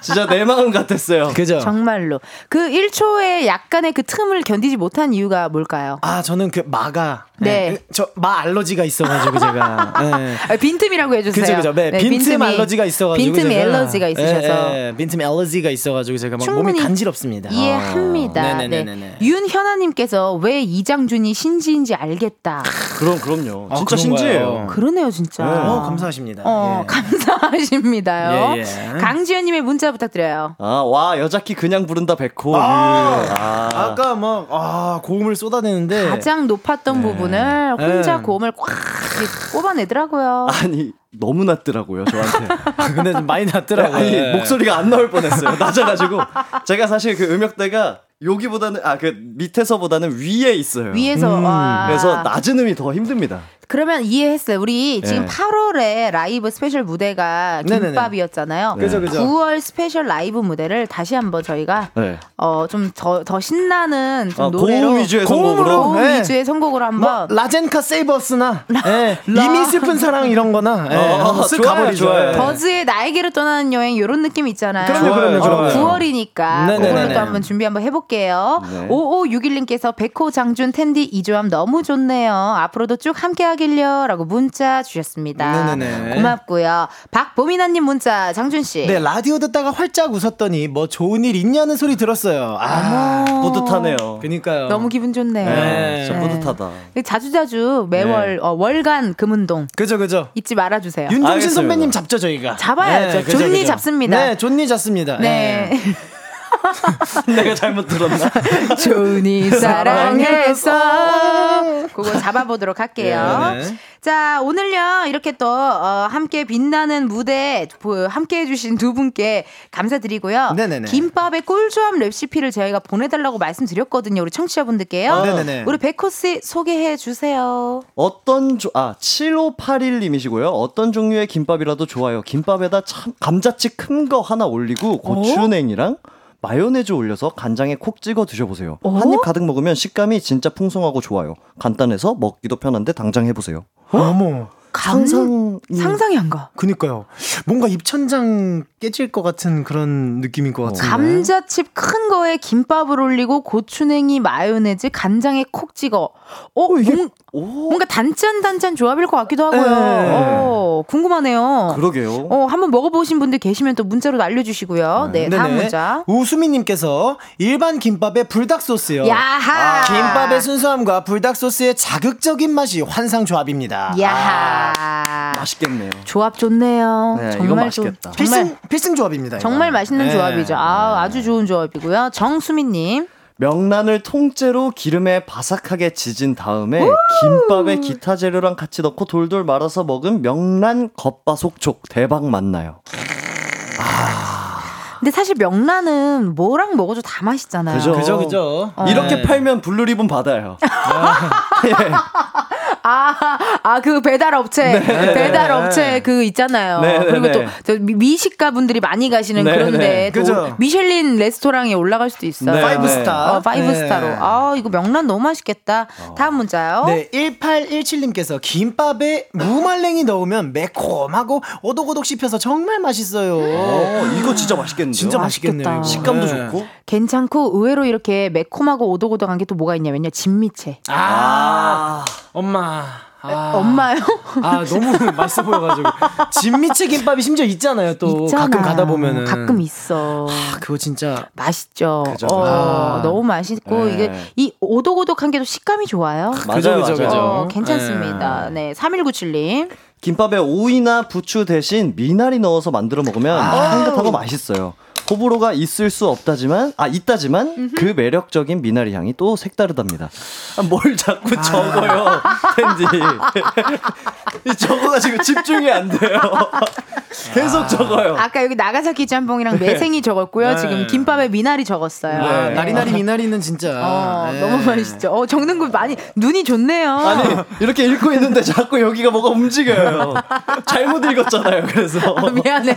S6: 진짜 내 마음 같았어요.
S7: 그죠?
S1: 정말로 그 1초의 약간의 그 틈을 견디지 못한 이유가 뭘까요?
S7: 아, 저는 그 마가.
S1: 네.
S7: 저마 알러지가 있어가지고 제가. 네.
S1: 아, 빈틈이라고 해주세요.
S7: 그죠, 그죠. 네, 빈틈
S1: 빈틈이-
S7: 알러지가 있어가지고. 제가-
S1: 알러지가 있으셔서
S7: 예, 예, 빈틈 알러지가 있어가지고 제가 막 몸이
S1: 충분히
S7: 간지럽습니다.
S1: 이해합니다.
S7: 아,
S1: 네. 윤현아님께서 왜 이장준이 신지인지 알겠다.
S6: 그럼, 그럼요.
S7: 아,
S6: 진짜? 신지예요.
S1: 그러네요, 진짜.
S7: 어, 감사하십니다.
S1: 어,
S7: 예.
S1: 감사하십니다요.
S7: 예, 예.
S1: 강지현님의 문자 부탁드려요.
S6: 아, 와, 여자키 그냥 부른다, 백호.
S7: 아,
S6: 아.
S7: 아까 막, 아, 고음을 쏟아내는데.
S1: 가장 높았던 부분을 혼자
S7: 네.
S1: 고음을 꽉 이렇게 꼽아내더라고요.
S6: 아니, 너무 낮더라고요, 저한테.
S7: 근데 좀 많이 낮더라고요.
S6: 아니,
S7: 예.
S6: 목소리가 안 나올 뻔했어요. 낮아가지고. 제가 사실 그 음역대가 여기보다는, 아, 그 밑에서보다는 위에 있어요.
S1: 위에서
S7: 음,
S1: 와.
S6: 그래서 낮은 음이 더 힘듭니다.
S1: 그러면 이해했어요. 우리 지금
S6: 네.
S1: 8월에 라이브 special 무대가. 김밥이었잖아요.
S7: 그죠, 그죠.
S1: 9월 special 라이브 무대를 다시 한번 저희가
S6: 네.
S1: 어좀 더 더 신나는 좀
S6: 아,
S1: 노래로
S6: 고음 위주의
S7: 고음으로.
S6: 선곡으로.
S1: 고음
S7: 네.
S1: 위주의 선곡으로
S7: 뭐,
S1: 한번
S7: 라젠카 Save Us나, 예, 이미 슬픈 사랑 이런 거나, 예,
S6: 어, 좋아요. 좋아요.
S7: 예.
S1: 버즈의 나에게로 떠나는 여행 이런 느낌 있잖아요.
S7: 그럼요, 그럼요. 그럼요.
S1: 9월이니까
S7: 네네네네.
S1: 그걸로 또 한번 준비 한번 해볼게요.
S6: 네.
S1: 5561님께서 백호 장준 텐디 이조함 너무 좋네요. 앞으로도 쭉 함께 하길요 라고 문자 주셨습니다.
S7: 네네네.
S1: 고맙고요. 박보미나님 문자 장준 씨.
S7: 네, 라디오 듣다가 활짝 웃었더니 뭐 좋은 일 있냐는 소리 들었어요. 아,
S6: 뿌듯하네요.
S7: 그니까요.
S1: 너무 기분 좋네요.
S7: 네,
S6: 진짜 뿌듯하다.
S1: 자주자주 매월
S6: 네.
S1: 어, 월간 금은동
S7: 그죠, 그죠.
S1: 잊지 말아주세요.
S7: 윤종신
S6: 알겠습니다.
S7: 선배님 잡죠, 저희가.
S1: 잡아야죠.
S7: 그죠,
S1: 좋니
S7: 그죠.
S1: 잡습니다.
S7: 네, 좋니 잡습니다.
S1: 네.
S6: 내가 잘못 들었나?
S1: 좋니 사랑해서 그거 잡아보도록 할게요.
S7: 네, 네.
S1: 자 오늘요 이렇게 또 어, 함께 빛나는 무대 보- 함께 해주신 두 분께 감사드리고요.
S7: 네네네.
S1: 김밥의 꿀조합 레시피를 저희가 보내달라고 말씀드렸거든요. 우리 청취자분들께요.
S7: 아, 네네네.
S1: 우리 백호씨 소개해 주세요.
S6: 어떤 조, 아, 7581님이시고요. 어떤 종류의 김밥이라도 좋아요. 김밥에다 참, 감자칩 큰 거 하나 올리고 고추냉이랑 마요네즈 올려서 간장에 콕 찍어 드셔보세요. 한입 가득 먹으면 식감이 진짜 풍성하고 좋아요. 간단해서 먹기도 편한데 당장 해보세요.
S7: 어머.
S6: 상상
S1: 상상이 안 가.
S7: 그니까요. 뭔가 입천장 깨질 것 같은 그런 느낌인 것 같은데.
S1: 감자칩 큰 거에 김밥을 올리고 고추냉이 마요네즈 간장에 콕 찍어. 어,
S7: 이게-
S1: 뭔-
S6: 오,
S1: 뭔가 단짠 단짠 조합일 것 같기도 하고요.
S7: 네.
S1: 어, 궁금하네요.
S6: 그러게요.
S1: 어, 한번 먹어보신 분들 계시면 또 문자로 알려주시고요. 네, 다음
S7: 네네.
S1: 문자.
S7: 우수미님께서 일반 김밥에 불닭 소스요.
S1: 야하.
S7: 김밥의 순수함과 불닭 소스의 자극적인 맛이 환상 조합입니다.
S1: 야하.
S6: 맛있겠네요.
S1: 조합 좋네요.
S6: 네,
S1: 정말
S6: 맛있겠다.
S1: 좋-
S7: 필승
S1: 정말
S7: 필승 조합입니다. 이거.
S1: 정말 맛있는
S7: 네.
S1: 조합이죠. 아, 아주 좋은 조합이고요. 정수민님.
S6: 명란을 통째로 기름에 바삭하게 지진 다음에 김밥에 기타 재료랑 같이 넣고 돌돌 말아서 먹은 명란 겉바속촉 대박 맛나요.
S1: 근데 사실 명란은 뭐랑 먹어도 다 맛있잖아요.
S6: 그죠?
S7: 그죠 그죠.
S6: 이렇게
S7: 네.
S6: 팔면 블루리본 받아요.
S1: 아, 아, 그 배달 업체, 배달 업체 그 있잖아요.
S6: 네, 네,
S1: 그리고
S6: 네.
S1: 또, 저 미- 미식가 분들이 많이 가시는
S6: 네,
S1: 그런데
S6: 네.
S1: 또
S7: 그죠.
S1: 미슐린 레스토랑에 올라갈 수도 있어요.
S6: 네,
S7: five
S6: 네.
S7: 스타.
S1: 어, five
S7: 네.
S1: star로. 아, 이거 명란 너무 맛있겠다. 다음 문자요.
S7: 네, 1817님께서 김밥에 무말랭이 넣으면 매콤하고 오독오독 씹혀서 정말 맛있어요.
S6: 어, 이거 진짜 맛있겠 는데요?
S7: 진짜 맛있겠네요.
S1: 맛있겠다.
S6: 식감도
S7: 네.
S6: 좋고.
S1: 괜찮고 의외로 이렇게 매콤하고 오독오독한 게 또 뭐가 있냐면요. 진미채.
S7: 아, 엄마. 아,
S1: 엄마요?
S7: 아 너무 맛있어 보여가지고 진미채 김밥이 심지어 있잖아요. 또
S1: 있잖아.
S7: 가끔 가다 보면은
S1: 가끔 있어.
S7: 아, 그거 진짜
S1: 맛있죠.
S6: 그죠.
S1: 어,
S7: 아.
S1: 너무 맛있고
S6: 네.
S1: 이게 이 오독오독한 게 또 식감이 좋아요.
S7: 그죠, 그죠, 그죠.
S1: 어, 괜찮습니다. 네, 3197님.
S6: 김밥에 오이나 부추 대신 미나리 넣어서 만들어 먹으면 향긋하고 맛있어요. 호불호가 있을 수 없다지만 아 있다지만 그 매력적인 미나리 향이 또 색다르답니다. 아, 뭘 자꾸 적어요, 텐디. 이 적어가지고 집중이 안 돼요. 계속 적어요.
S1: 아까 여기 나가사키 짬뽕이랑 매생이 적었고요.
S7: 네.
S1: 지금 김밥에 미나리 적었어요.
S7: 아,
S1: 네.
S7: 나리나리 미나리는 진짜
S1: 어,
S7: 네.
S1: 너무 맛있죠. 어, 적는 거 많이 눈이 좋네요.
S6: 아니 이렇게 읽고 있는데 자꾸 여기가 뭐가 움직여요. 잘못 읽었잖아요. 그래서
S1: 미안해요.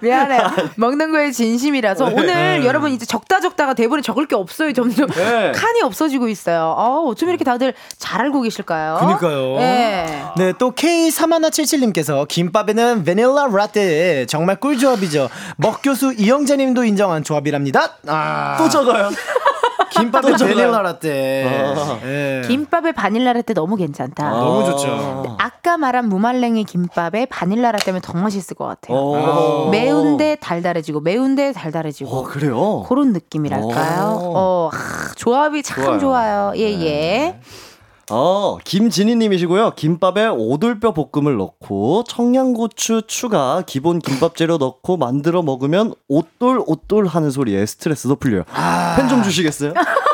S1: 미안해요. 먹는 거에 진심 이라서 오늘 여러분 이제 적다 적다가 대본에 적을 게 없어요. 점점
S6: 네.
S1: 칸이 없어지고 있어요. 어, 어쩜 이렇게 다들 잘 알고 계실까요?
S7: 그니까요.
S1: 네.
S7: 네, 또 K3177님께서 김밥에는 베닐라 라떼 정말 꿀 조합이죠. 먹 교수 이영자님도 인정한 조합이랍니다. 아,
S6: 또 적어요.
S7: 김밥에
S6: 또 적어요.
S7: 베닐라 라떼.
S6: 아.
S7: 예.
S1: 김밥에 바닐라 라떼 너무 괜찮다.
S7: 너무 좋죠.
S1: 아까 말한 무말랭이 김밥에 바닐라 라떼면 더 맛있을 것 같아요.
S6: 오.
S1: 매운데 달달해지고 매운데 달달해지고
S6: 어, 그래요?
S1: 그런 느낌이랄까요.
S6: 오.
S1: 어, 하, 조합이 참
S6: 좋아요.
S1: 좋아요. 예, 예.
S6: 어, 김진희님이시고요. 김밥에 오돌뼈 볶음을 넣고 청양고추 추가 기본 김밥 재료 넣고 만들어 먹으면 오돌 오돌 하는 소리에 스트레스도 풀려요. 펜좀 주시겠어요?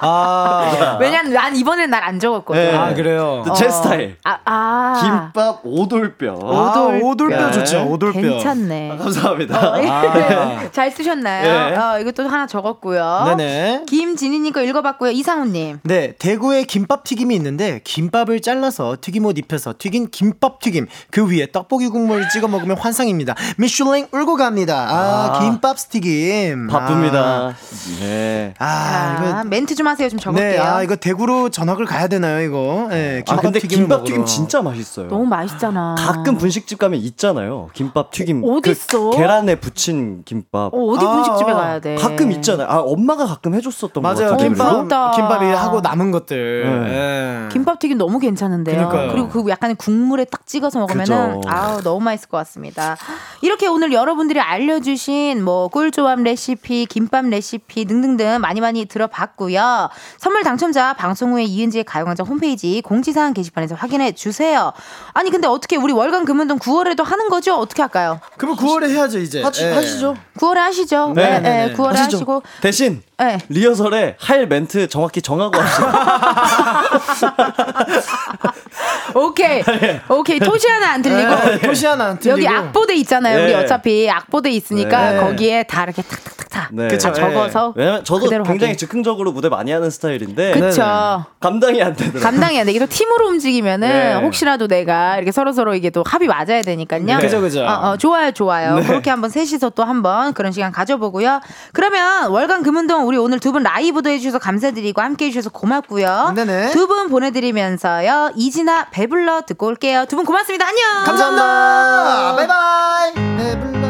S7: 아,
S1: 왜냐면 난 이번엔 날 안 적었거든.
S6: 네.
S7: 아 그래요.
S6: 제
S1: 어.
S6: 스타일.
S1: 아, 아.
S6: 김밥 오돌뼈.
S7: 아,
S1: 오돌뼈.
S7: 오돌뼈 좋죠.
S6: 네.
S7: 오돌뼈.
S1: 괜찮네.
S6: 감사합니다.
S7: 아.
S1: 잘 쓰셨나요?
S6: 예.
S1: 어, 이것도 하나 적었고요.
S7: 네네.
S1: 김진희님 거 읽어봤고요. 이상훈님.
S7: 네, 대구에 김밥 튀김이 있는데 김밥을 잘라서 튀김옷 입혀서 튀긴 김밥 튀김 그 위에 떡볶이 국물을 찍어 먹으면 환상입니다. 미슐랭 울고 갑니다. 아,
S6: 아.
S7: 김밥 스튀김.
S6: 바쁩니다. 네.
S7: 아,
S1: 아,
S7: 이거
S1: 멘트 좀 하세요. 좀 적을게요.
S7: 네, 아 이거 대구로 전학을 가야 되나요, 이거? 네,
S6: 아
S7: 김밥
S6: 근데
S7: 튀김을
S6: 김밥
S7: 먹으러.
S6: 튀김 진짜 맛있어요.
S1: 너무 맛있잖아.
S6: 가끔 분식집 가면 있잖아요. 김밥 튀김.
S1: 어디
S6: 그
S1: 있어?
S6: 계란에 부친 김밥.
S1: 어, 어디
S7: 아,
S1: 분식집에
S7: 아.
S1: 가야 돼?
S6: 가끔 있잖아요. 아 엄마가 가끔 해줬었던 거
S7: 맞아요.
S6: 같아요.
S7: 김밥
S1: 부럽다.
S7: 김밥이 하고 남은 것들.
S6: 네.
S7: 예.
S1: 김밥 튀김 너무 괜찮은데요.
S7: 그러니까요.
S1: 리고 그 약간 국물에 딱 찍어서 먹으면은. 아우 너무 맛있을 것 같습니다. 이렇게 오늘 여러분들이 알려주신 뭐 꿀조합 레시피, 김밥 레시피 등등등 많이 많이 들어봤고요. 선물 당첨자 방송 후에 이은지의 가요광장 홈페이지 공지사항 게시판에서 확인해 주세요. 아니 근데 어떻게 우리 월간 금연동 9월에도 하는 거죠? 어떻게 할까요?
S7: 그러면 9월에 해야죠 이제.
S6: 하시,
S7: 예.
S6: 하시죠.
S1: 9월에 하시죠.
S6: 네,
S1: 네,
S7: 네,
S1: 네,
S7: 네.
S1: 9월에
S6: 하시죠.
S1: 하시고
S6: 대신
S1: 네.
S6: 리허설에 할 멘트 정확히 정하고 합시다.
S1: 오케이. 오케이. 토시 하나 안 들리고
S7: 네, 토시 하나 안 틀리고.
S1: 여기 악보대 있잖아요. 우리
S6: 네.
S1: 어차피 악보대 있으니까
S6: 네.
S1: 거기에 다 이렇게 탁탁탁탁
S6: 네.
S1: 다
S7: 그쵸.
S1: 적어서
S6: 왜냐면 저도 굉장히
S1: 하게.
S6: 즉흥적으로 무대 많이 하는 스타일인데
S1: 그쵸.
S6: 감당이 안 되더라고요.
S1: 감당이 안 돼. 이게 또 팀으로 움직이면은
S6: 네.
S1: 혹시라도 내가 이렇게 서로 서로 이게 또 합이 맞아야 되니까요.
S7: 네. 그죠, 그죠.
S1: 어, 어, 좋아요, 좋아요.
S6: 네.
S1: 그렇게 한번 셋이서 또 한번 그런 시간 가져보고요. 그러면 월간 금운동 우리 오늘 두 분 라이브도 해주셔서 감사드리고 함께 해주셔서 고맙고요.
S7: 네네.
S1: 두 분 보내드리면서요. 이진아 배불러 듣고 올게요. 두 분 고맙습니다. 안녕.
S7: 감사합니다. 바이바이. 배불러.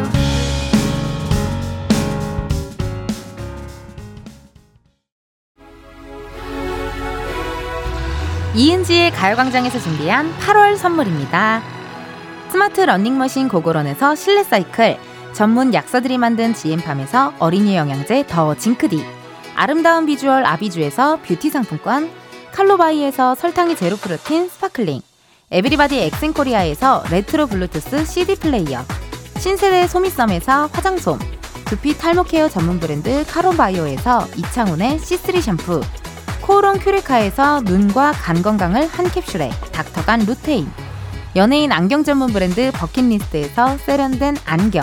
S1: 이은지의 가요광장에서 준비한 8월 선물입니다. 스마트 러닝머신 고고런에서 실내 사이클, 전문 약사들이 만든 지엠팜에서 어린이 영양제 더 징크디, 아름다운 비주얼 아비주에서 뷰티 상품권, 칼로바이에서 설탕이 제로 protein sparkling, 에브리바디 엑센코리아에서 레트로 블루투스 CD 플레이어, 신세대 소미썸에서 화장솜, 두피 탈모 케어 전문 브랜드 카론바이오에서 이창훈의 C3 샴푸, 코오롱 큐레카에서 눈과 간 건강을 한 캡슐에 닥터간 루테인 연예인 안경 전문 브랜드 버킷리스트에서 세련된 안경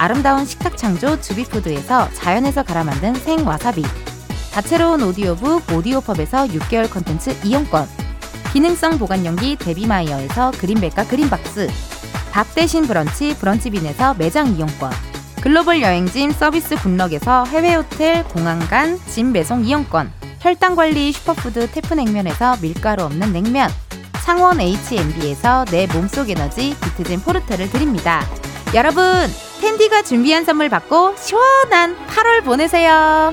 S1: 아름다운 식탁 창조 주비푸드에서 자연에서 갈아 만든 생와사비. 다채로운 오디오북 오디오펍에서 6개월 컨텐츠 이용권. 기능성 보관용기 데비마이어에서 그린백과 그린박스. 밥 대신 브런치 브런치빈에서 매장 이용권. 글로벌 여행짐 서비스 굿럭에서 해외 호텔 공항 간 짐 배송 이용권. 혈당관리 슈퍼푸드 테프냉면에서 밀가루 없는 냉면. 창원 H&B에서 내 몸속 에너지 비트젠 포르테를 드립니다. 여러분 은디가 준비한 선물 받고 시원한 8월 보내세요.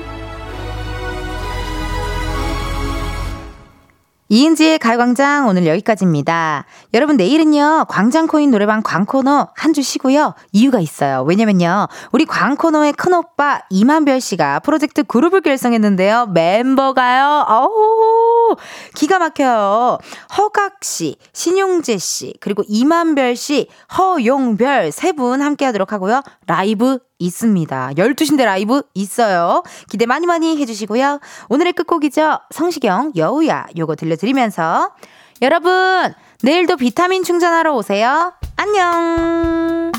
S1: 이은지의 가요광장 오늘 여기까지입니다. 여러분 내일은요 광장코인 노래방 광코너 한 주 쉬고요 이유가 있어요. 왜냐면요 우리 광코너의 큰 오빠 이만별 씨가 프로젝트 그룹을 결성했는데요 멤버가요 어우 기가 막혀요. 허각 씨, 신용재 씨 그리고 이만별 씨, 허용별 세 분 함께 하도록 하고요 라이브 있습니다. 12시인데 라이브 있어요. 기대 많이 많이 해주시고요. 오늘의 끝곡이죠. 성시경, 여우야. 요거 들려드리면서. 여러분, 내일도 비타민 충전하러 오세요. 안녕!